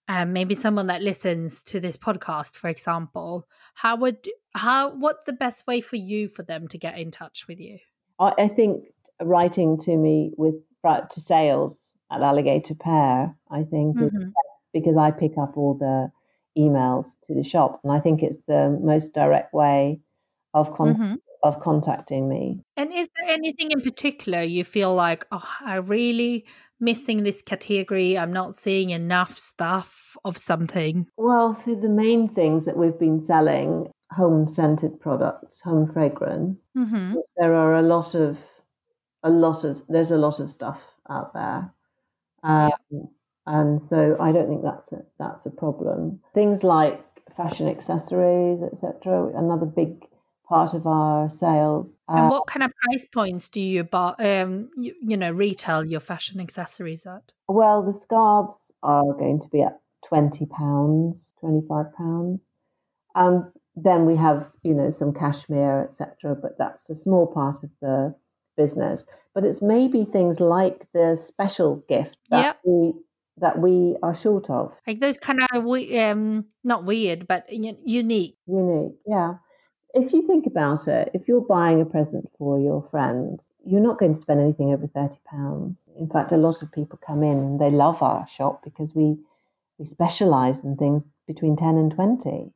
um, maybe someone that listens to this podcast, for example, how would how what's the best way for you for them to get in touch with you? I, I think writing to me with to sales at Alligator Pear, I think is Mhm. because I pick up all the emails to the shop, and I think it's the most direct way of con- Mhm. of contacting me. And is there anything in particular you feel like, oh, I'm really missing this category? I'm not seeing enough stuff of something. Well, so the main things that we've been selling home scented products, home fragrance. hmm There are a lot of a lot of there's a lot of stuff out there. Um, and so I don't think that's a, that's a problem. Things like fashion accessories, etc., another big part of our sales. And uh, what kind of price points do you buy? Um, you, you know, retail your fashion accessories at? Well, the scarves are going to be at twenty pounds, twenty five pounds. Um, then we have, you know, some cashmere, etc. But that's a small part of the business. But it's maybe things like the special gift that yep. we that we are short of. Like those kind of um, not weird, but unique. Unique, yeah. If you think about it, if you're buying a present for your friend, you're not going to spend anything over thirty pounds. In fact, a lot of people come in and they love our shop because we we specialise in things between ten and twenty.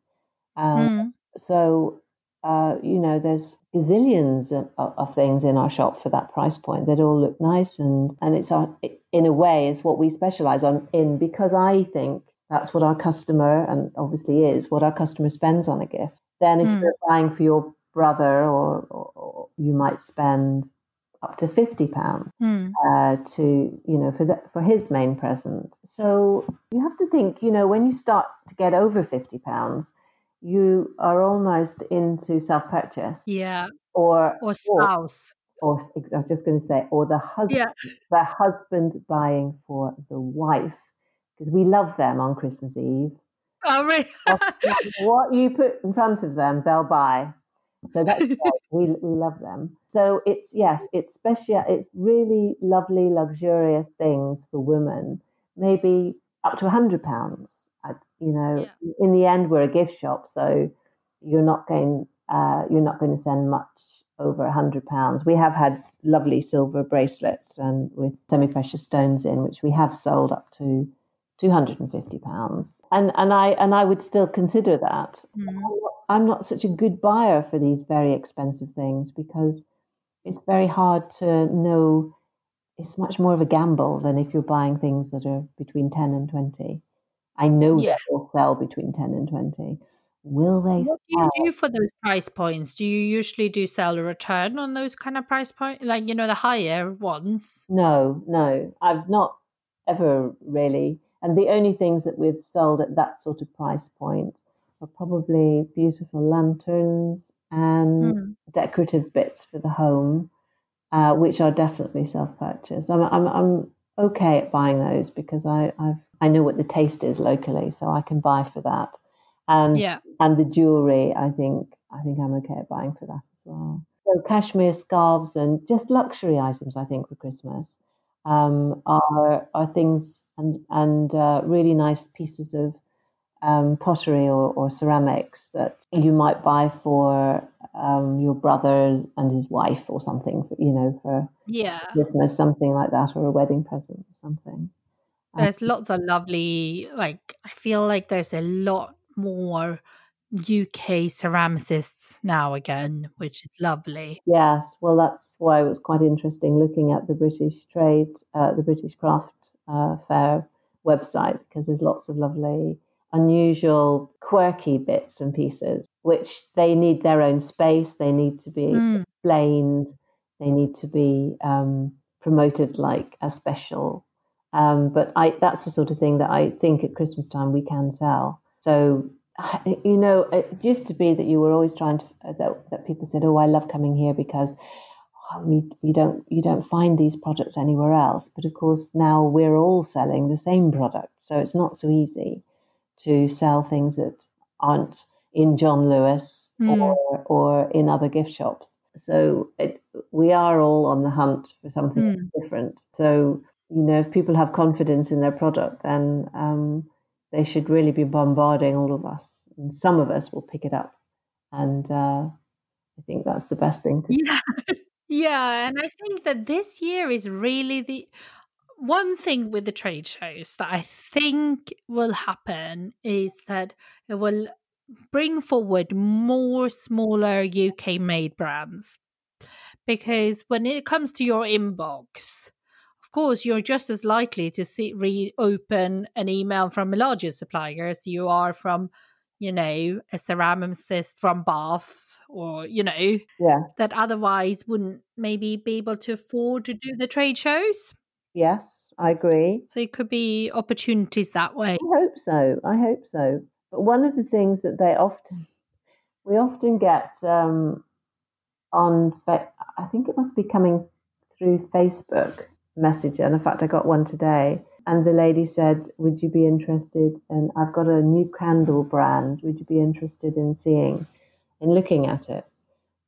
Um, mm. So uh, you know, there's gazillions of, of, things in our shop for that price point that all look nice and and it's our, in a way is what we specialize on in because I think that's what our customer and obviously is what our customer spends on a gift. Then if mm. you're buying for your brother or, or, or, you might spend up to fifty pounds mm. uh, to you know for the, for his main present. So you have to think you know when you start to get over fifty pounds you are almost into self purchase. Yeah. Or or spouse. Or, or, I was just going to say, or the husband, yeah. the husband buying for the wife, because we love them on Christmas Eve. Oh, really? what you put in front of them, they'll buy. So that's we we love them. So it's yes, it's special. It's really lovely, luxurious things for women. Maybe up to a hundred pounds you know, yeah. in the end, we're a gift shop, so you're not going uh, you're not going to send much over a hundred pounds. We have had lovely silver bracelets and with semi-precious stones in, which we have sold up to two hundred and fifty pounds. And and I and I would still consider that. Mm. I'm not such a good buyer for these very expensive things because it's very hard to know. It's much more of a gamble than if you're buying things that are between ten and twenty. I know yeah. they'll sell between 10 and 20. Will they? What do you do for those price points? Do you usually do sell a return on those kind of price points, like you know the higher ones? No, no, I've not ever really. And the only things that we've sold at that sort of price point are probably beautiful lanterns and mm. decorative bits for the home, uh, which are definitely self-purchased. I'm, I'm, I'm okay at buying those because I, I've I know what the taste is locally, so I can buy for that. And yeah. and the jewelry, I think I think I'm okay at buying for that as well. So cashmere scarves and just luxury items, I think for Christmas um, are are things and and uh, really nice pieces of um, pottery or, or ceramics that you might buy for um, your brother and his wife or something, for, you know, for yeah. Christmas, something like that, or a wedding present or something. There's lots of lovely, like, I feel like there's a lot more UK ceramicists now again, which is lovely. Yes, well, that's why it was quite interesting looking at the British Trade, uh, the British Craft uh, Fair website, because there's lots of lovely, unusual, quirky bits and pieces, which they need their own space, they need to be mm. explained, they need to be um, promoted like a special um, but I, that's the sort of thing that I think at Christmas time we can sell. So, you know, it used to be that you were always trying to, uh, that, that people said, oh, I love coming here because oh, we, we don't, you don't find these products anywhere else. But of course, now we're all selling the same product. So it's not so easy to sell things that aren't in John Lewis mm. or, or in other gift shops. So it, we are all on the hunt for something mm. different. So you know, if people have confidence in their product, then um, they should really be bombarding all of us. And some of us will pick it up. And uh, I think that's the best thing to yeah. do. yeah. And I think that this year is really the one thing with the trade shows that I think will happen is that it will bring forward more smaller UK made brands. Because when it comes to your inbox, course, you're just as likely to see reopen an email from a larger supplier as you are from, you know, a ceramicist from Bath or, you know, yeah. that otherwise wouldn't maybe be able to afford to do the trade shows. Yes. I agree. So it could be opportunities that way. I hope so. I hope so. But one of the things that they often, we often get um, on, I think it must be coming through Facebook Messenger. And in fact, I got one today. And the lady said, Would you be interested? And I've got a new candle brand. Would you be interested in seeing, in looking at it?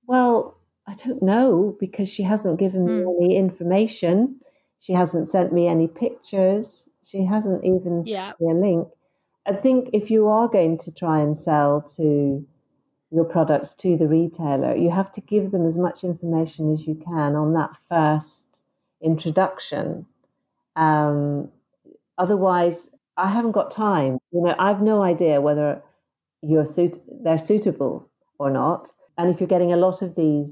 Well, I don't know because she hasn't given me mm. any information. She hasn't sent me any pictures. She hasn't even yeah. sent me a link. I think if you are going to try and sell to your products to the retailer, you have to give them as much information as you can on that first introduction. Um, otherwise, I haven't got time. You know, I've no idea whether you're suit- they're suitable or not. And if you're getting a lot of these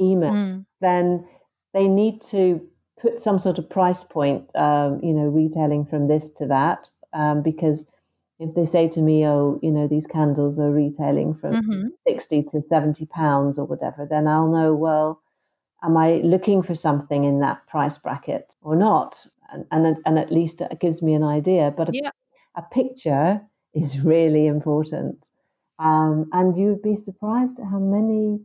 emails, mm. then they need to put some sort of price point, um, you know, retailing from this to that, um, because if they say to me, oh, you know, these candles are retailing from mm-hmm. 60 to 70 pounds or whatever, then I'll know, well, am I looking for something in that price bracket or not? And, and, and at least it gives me an idea. But a, yeah. a picture is really important. Um, and you'd be surprised at how many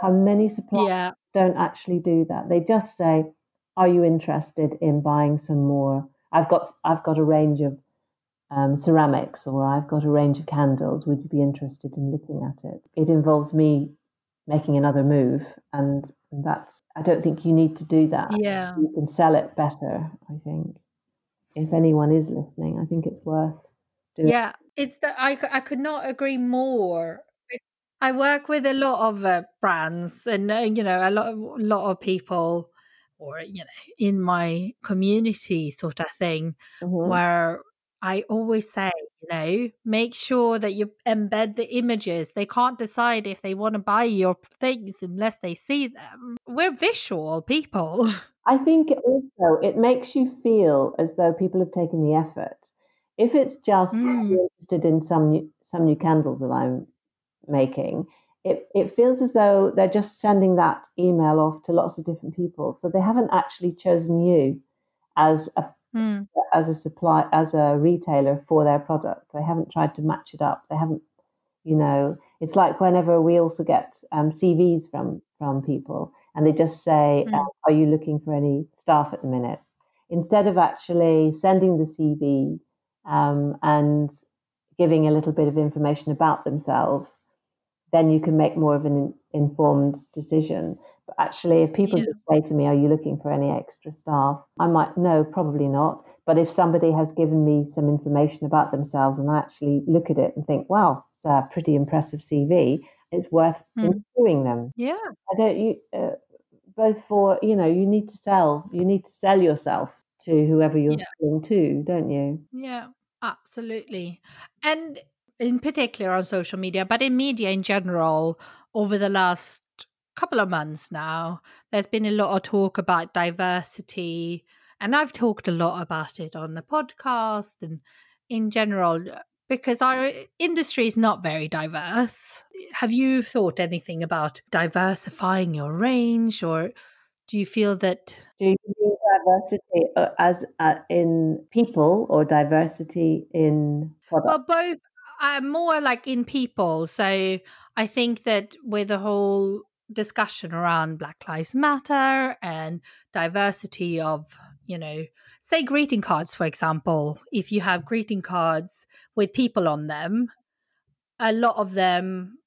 how many suppliers yeah. don't actually do that. They just say, "Are you interested in buying some more? I've got I've got a range of um, ceramics, or I've got a range of candles. Would you be interested in looking at it?" It involves me making another move, and that's I don't think you need to do that. Yeah, you can sell it better. I think if anyone is listening, I think it's worth doing. Yeah, it's that I I could not agree more. I work with a lot of uh, brands, and uh, you know, a lot of, lot of people, or you know, in my community, sort of thing, mm-hmm. where I always say, you know, make sure that you embed the images. They can't decide if they want to buy your things unless they see them. We're visual people. I think also it makes you feel as though people have taken the effort. If it's just mm. interested in some new, some new candles that I'm making, it, it feels as though they're just sending that email off to lots of different people. So they haven't actually chosen you as a mm. as a supply as a retailer for their product. They haven't tried to match it up. They haven't, you know, it's like whenever we also get um, CVs from from people, and they just say, mm. uh, "Are you looking for any staff at the minute?" Instead of actually sending the CV um, and giving a little bit of information about themselves, then you can make more of an informed decision. But actually, if people yeah. just say to me, Are you looking for any extra staff? I might, no, probably not. But if somebody has given me some information about themselves and I actually look at it and think, Wow, it's a pretty impressive CV, it's worth mm. interviewing them. Yeah. I don't, you, uh, both for, you know, you need to sell, you need to sell yourself to whoever you're yeah. selling to, don't you? Yeah, absolutely. And in particular on social media, but in media in general, over the last couple of months now, there's been a lot of talk about diversity. And I've talked a lot about it on the podcast and in general, because our industry is not very diverse. Have you thought anything about diversifying your range, or do you feel that? Do you mean diversity uh, as uh, in people or diversity in products? Well, both uh, more like in people. So I think that with the whole discussion around Black Lives Matter and diversity of, you know, say greeting cards, for example, if you have greeting cards with people on them, a lot of them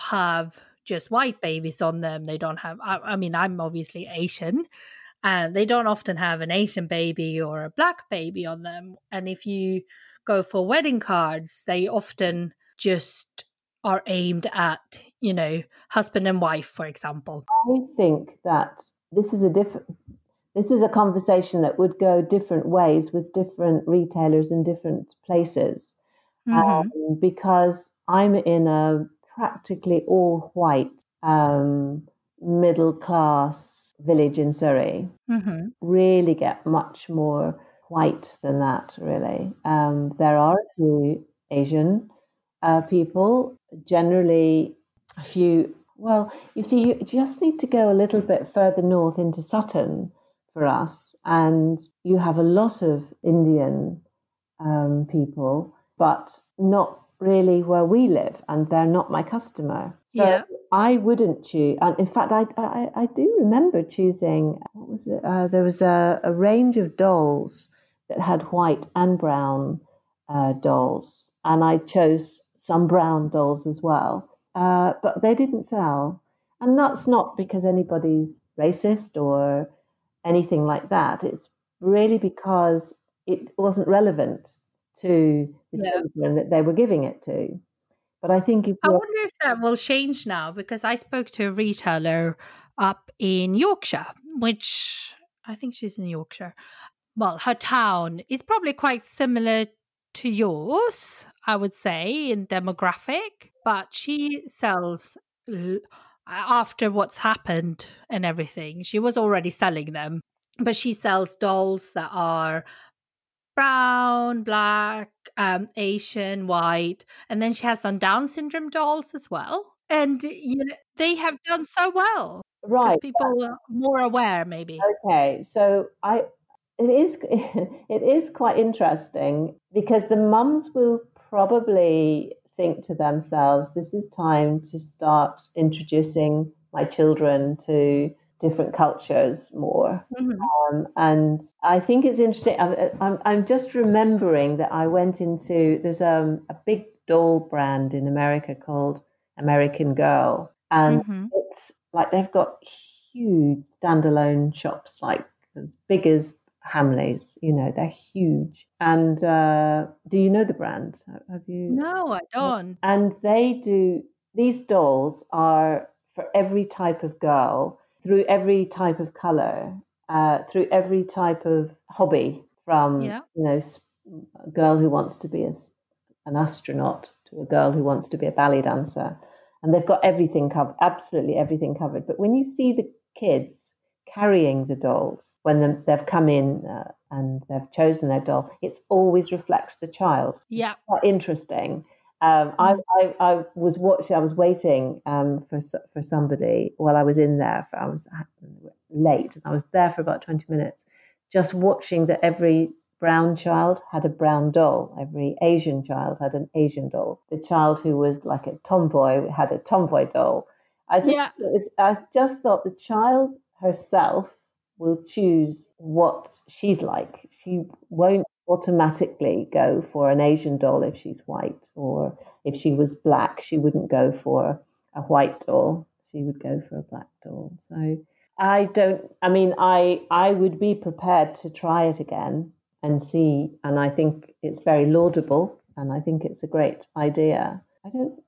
have just white babies on them. They don't have, I, I mean, I'm obviously Asian. And they don't often have an Asian baby or a black baby on them. And if you go for wedding cards, they often just are aimed at, you know, husband and wife, for example. I think that this is a different this is a conversation that would go different ways with different retailers in different places. Mm-hmm. Um, because I'm in a practically all white um, middle class village in Surrey. Mm-hmm. Really get much more white than that, really. Um, there are a few Asian uh, people, generally a few. Well, you see, you just need to go a little bit further north into Sutton for us, and you have a lot of Indian um, people, but not really where we live, and they're not my customer. So Yeah. I wouldn't choose. And in fact, I, I, I do remember choosing. What was it? Uh, there was a, a range of dolls that had white and brown uh, dolls, and I chose some brown dolls as well. Uh, but they didn't sell, and that's not because anybody's racist or anything like that. It's really because it wasn't relevant to the Yeah. children that they were giving it to. But I think if I wonder if that will change now because I spoke to a retailer up in Yorkshire, which I think she's in Yorkshire. Well, her town is probably quite similar to yours, I would say, in demographic, but she sells after what's happened and everything. She was already selling them, but she sells dolls that are brown, black, um, Asian, white, and then she has some Down syndrome dolls as well. And you know, they have done so well right, people are more aware, maybe. okay, so I it is it is quite interesting because the mums will probably think to themselves, this is time to start introducing my children to different cultures more. Mhm. Um, and I think it's interesting. I'm, I'm, I'm just remembering that I went into there's um, a big doll brand in America called American Girl, and Mhm. it's like they've got huge standalone shops, like as big as Hamleys. You know, they're huge. And uh, do you know the brand? Have you? No, I don't. and they do these dolls are for every type of girl through every type of color uh, through every type of hobby from Yeah. you know a girl who wants to be a an astronaut to a girl who wants to be a ballet dancer and they've got everything covered absolutely everything covered but when you see the kids carrying the dolls when them- they've come in uh, and they've chosen their doll it always reflects the child Yeah. quite interesting. Um, I, I, I was watching. I was waiting um, for for somebody while I was in there. For, I was late. I was there for about twenty minutes, just watching that every brown child had a brown doll. Every Asian child had an Asian doll. The child who was like a tomboy had a tomboy doll. I just, Yeah. I just thought the child herself will choose what she's like. She won't automatically go for an Asian doll if she's white, or if she was black, she wouldn't go for a white doll. She would go for a black doll. So I don't. I mean, I I would be prepared to try it again and see. And I think it's very laudable, and I think it's a great idea. I don't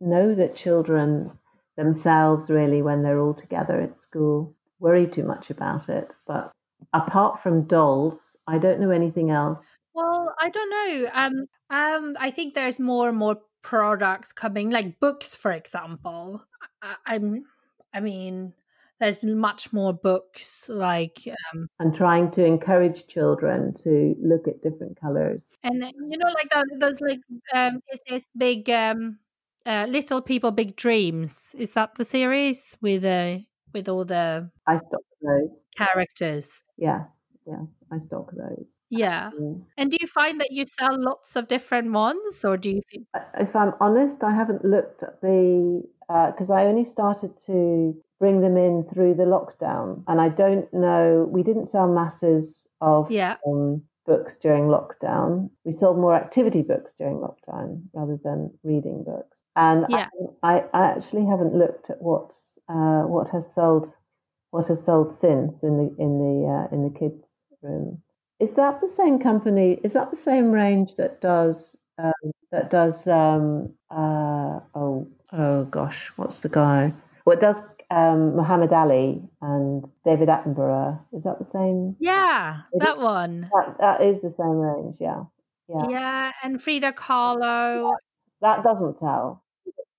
know that children themselves really, when they're all together at school, worry too much about it. But apart from dolls, I don't know anything else. Well, I don't know. Um, um, I think there's more and more products coming, like books, for example. I, I'm, I mean, there's much more books, like, um, And trying to encourage children to look at different colors. and you know, like the, those, like, um, is it big, um, uh, Little People, Big Dreams? Is that the series with uh, with all the I stock those. characters? Yes, yes, I stock those. Yeah. And do you find that you sell lots of different ones, or do you think? If I'm honest, I haven't looked at the because I only started to bring them in through the lockdown, and I don't know. We didn't sell masses of Yeah. um, books during lockdown. We sold more activity books during lockdown rather than reading books. And Yeah. I, I actually haven't looked at what uh, what has sold what has sold since in the in the uh, in the kids room. Is that the same company? Is that the same range that does um, that does um, uh, oh oh gosh, what's the guy? Well, does um, Muhammad Ali and David Attenborough. Is that the same? Yeah, It that one. That that is the same range. Yeah, yeah. Yeah, and Frida Kahlo. That doesn't sell.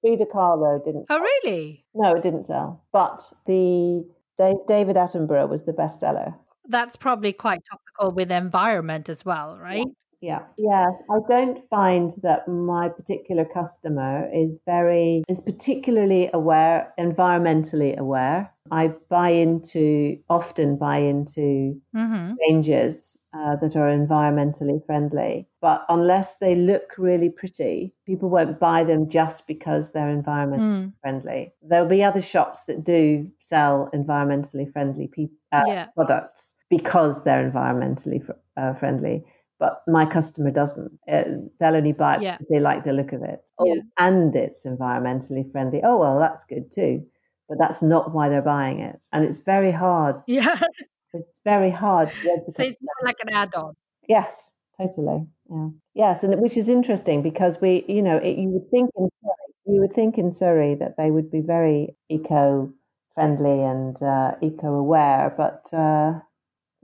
Frida Kahlo didn't. Oh, really? No, it didn't sell. But the David Attenborough was the bestseller. That's probably quite topical with environment as well, right? Yeah, yeah. I don't find that my particular customer is very is particularly aware, environmentally aware. I buy into often buy into Mm-hmm. ranges uh, that are environmentally friendly, but unless they look really pretty, people won't buy them just because they're environmentally Mm. friendly. There'll be other shops that do sell environmentally friendly pe- uh, Yeah. products because they're environmentally fr- uh, friendly. But my customer doesn't. Uh, they'll only buy it Yeah. because they like the look of it. Oh, Yeah. and it's environmentally friendly. Oh, well, that's good too. But that's not why they're buying it. And it's very hard. Yeah. It's very hard. so it's more like an add-on. Yes, totally. Yeah. Yes, and which is interesting because we, you know, it, you would think in Surrey, you would think in Surrey that they would be very eco-friendly and uh, eco-aware, but uh,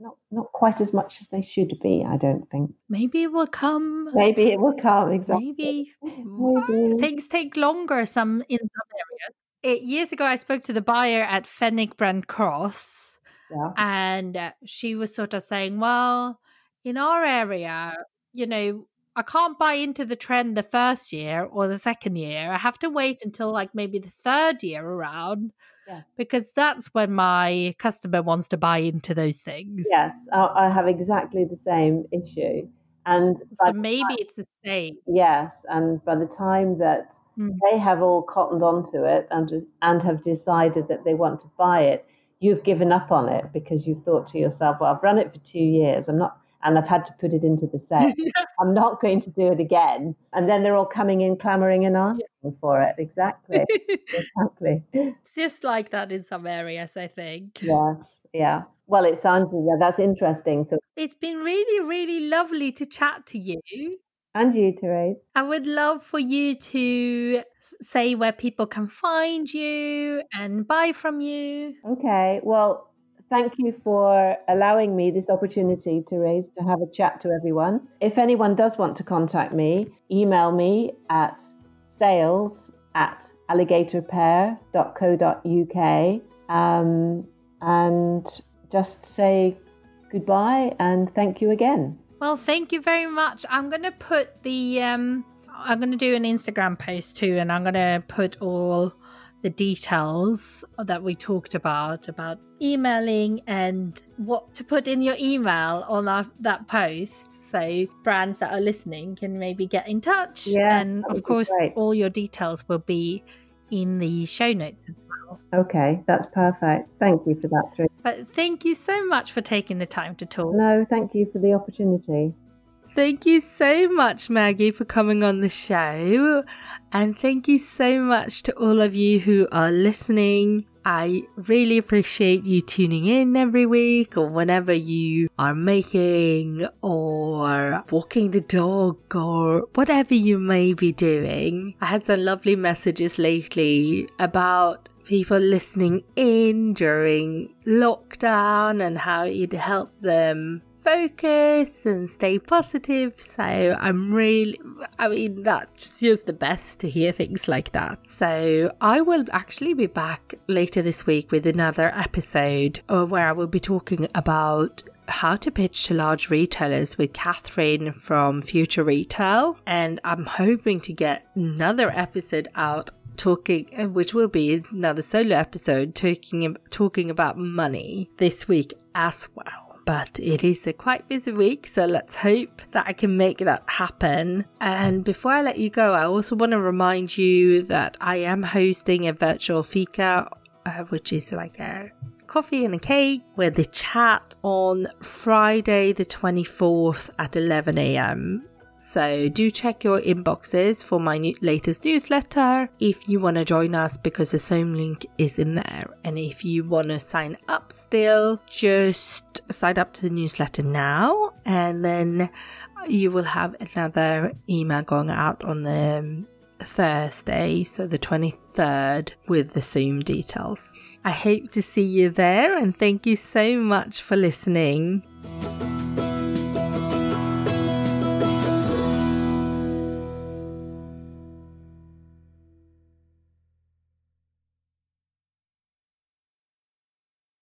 not not quite as much as they should be. I don't think. Maybe it will come. Maybe it will come. Exactly. Maybe. Maybe. Things take longer some in some areas. Eight years ago, I spoke to the buyer at Fenwick Brent Cross, Yeah. and uh, she was sort of saying, "Well, in our area, you know, I can't buy into the trend the first year or the second year. I have to wait until like maybe the third year around." Yeah. Because that's when my customer wants to buy into those things. Yes, I, I have exactly the same issue, and So maybe it's the same. Yes, and by the time that Mm. they have all cottoned onto it and and have decided that they want to buy it, you've given up on it because you've thought to yourself, "Well, I've run it for two years. I'm not, and I've had to put it into the set. I'm not going to do it again." And then they're all coming in, clamoring and asking for it. Exactly, exactly. it's just like that in some areas, I think. Yes, yeah. Well, it sounds yeah, that's interesting. So, It's been really, really lovely to chat to you. And you, Therese. I would love for you to say where people can find you and buy from you. Okay. Well, thank you for allowing me this opportunity raise to have a chat to everyone. If anyone does want to contact me, email me at sales at alligatorpear.co.uk um, and just say goodbye and thank you again. Well, thank you very much. I'm going to put the um I'm going to do an Instagram post too and I'm going to put all the details that we talked about about emailing and what to put in your email on our, that post so brands that are listening can maybe get in touch Yeah, and of course great. all your details will be in the show notes as well Okay, that's perfect. Thank you for that. But thank you so much for taking the time to talk No, thank you for the opportunity. Thank you so much, Maggie, for coming on the show. And thank you so much to all of you who are listening. I really appreciate you tuning in every week or whenever you are making or walking the dog or whatever you may be doing. I had some lovely messages lately about people listening in during lockdown and how it helped them focus and stay positive. So I'm really, I mean, that's just the best to hear things like that. So I will actually be back later this week with another episode uh, where I will be talking about how to pitch to large retailers with Catherine from Future Retail. And I'm hoping to get another episode out talking uh, which will be another solo episode talking talking about money this week as well but it is a quite busy week, so let's hope that I can make that happen. And before I let you go, I also want to remind you that I am hosting a virtual fika, uh, which is like a coffee and a cake with the chat on Friday, the 24th at 11 a.m. So do check your inboxes for my new- latest newsletter if you want to join us because the Zoom link is in there. And if you want to sign up still, just sign up to the newsletter now and then you will have another email going out on the Thursday, so the 23rd, with the Zoom details. I hope to see you there and thank you so much for listening.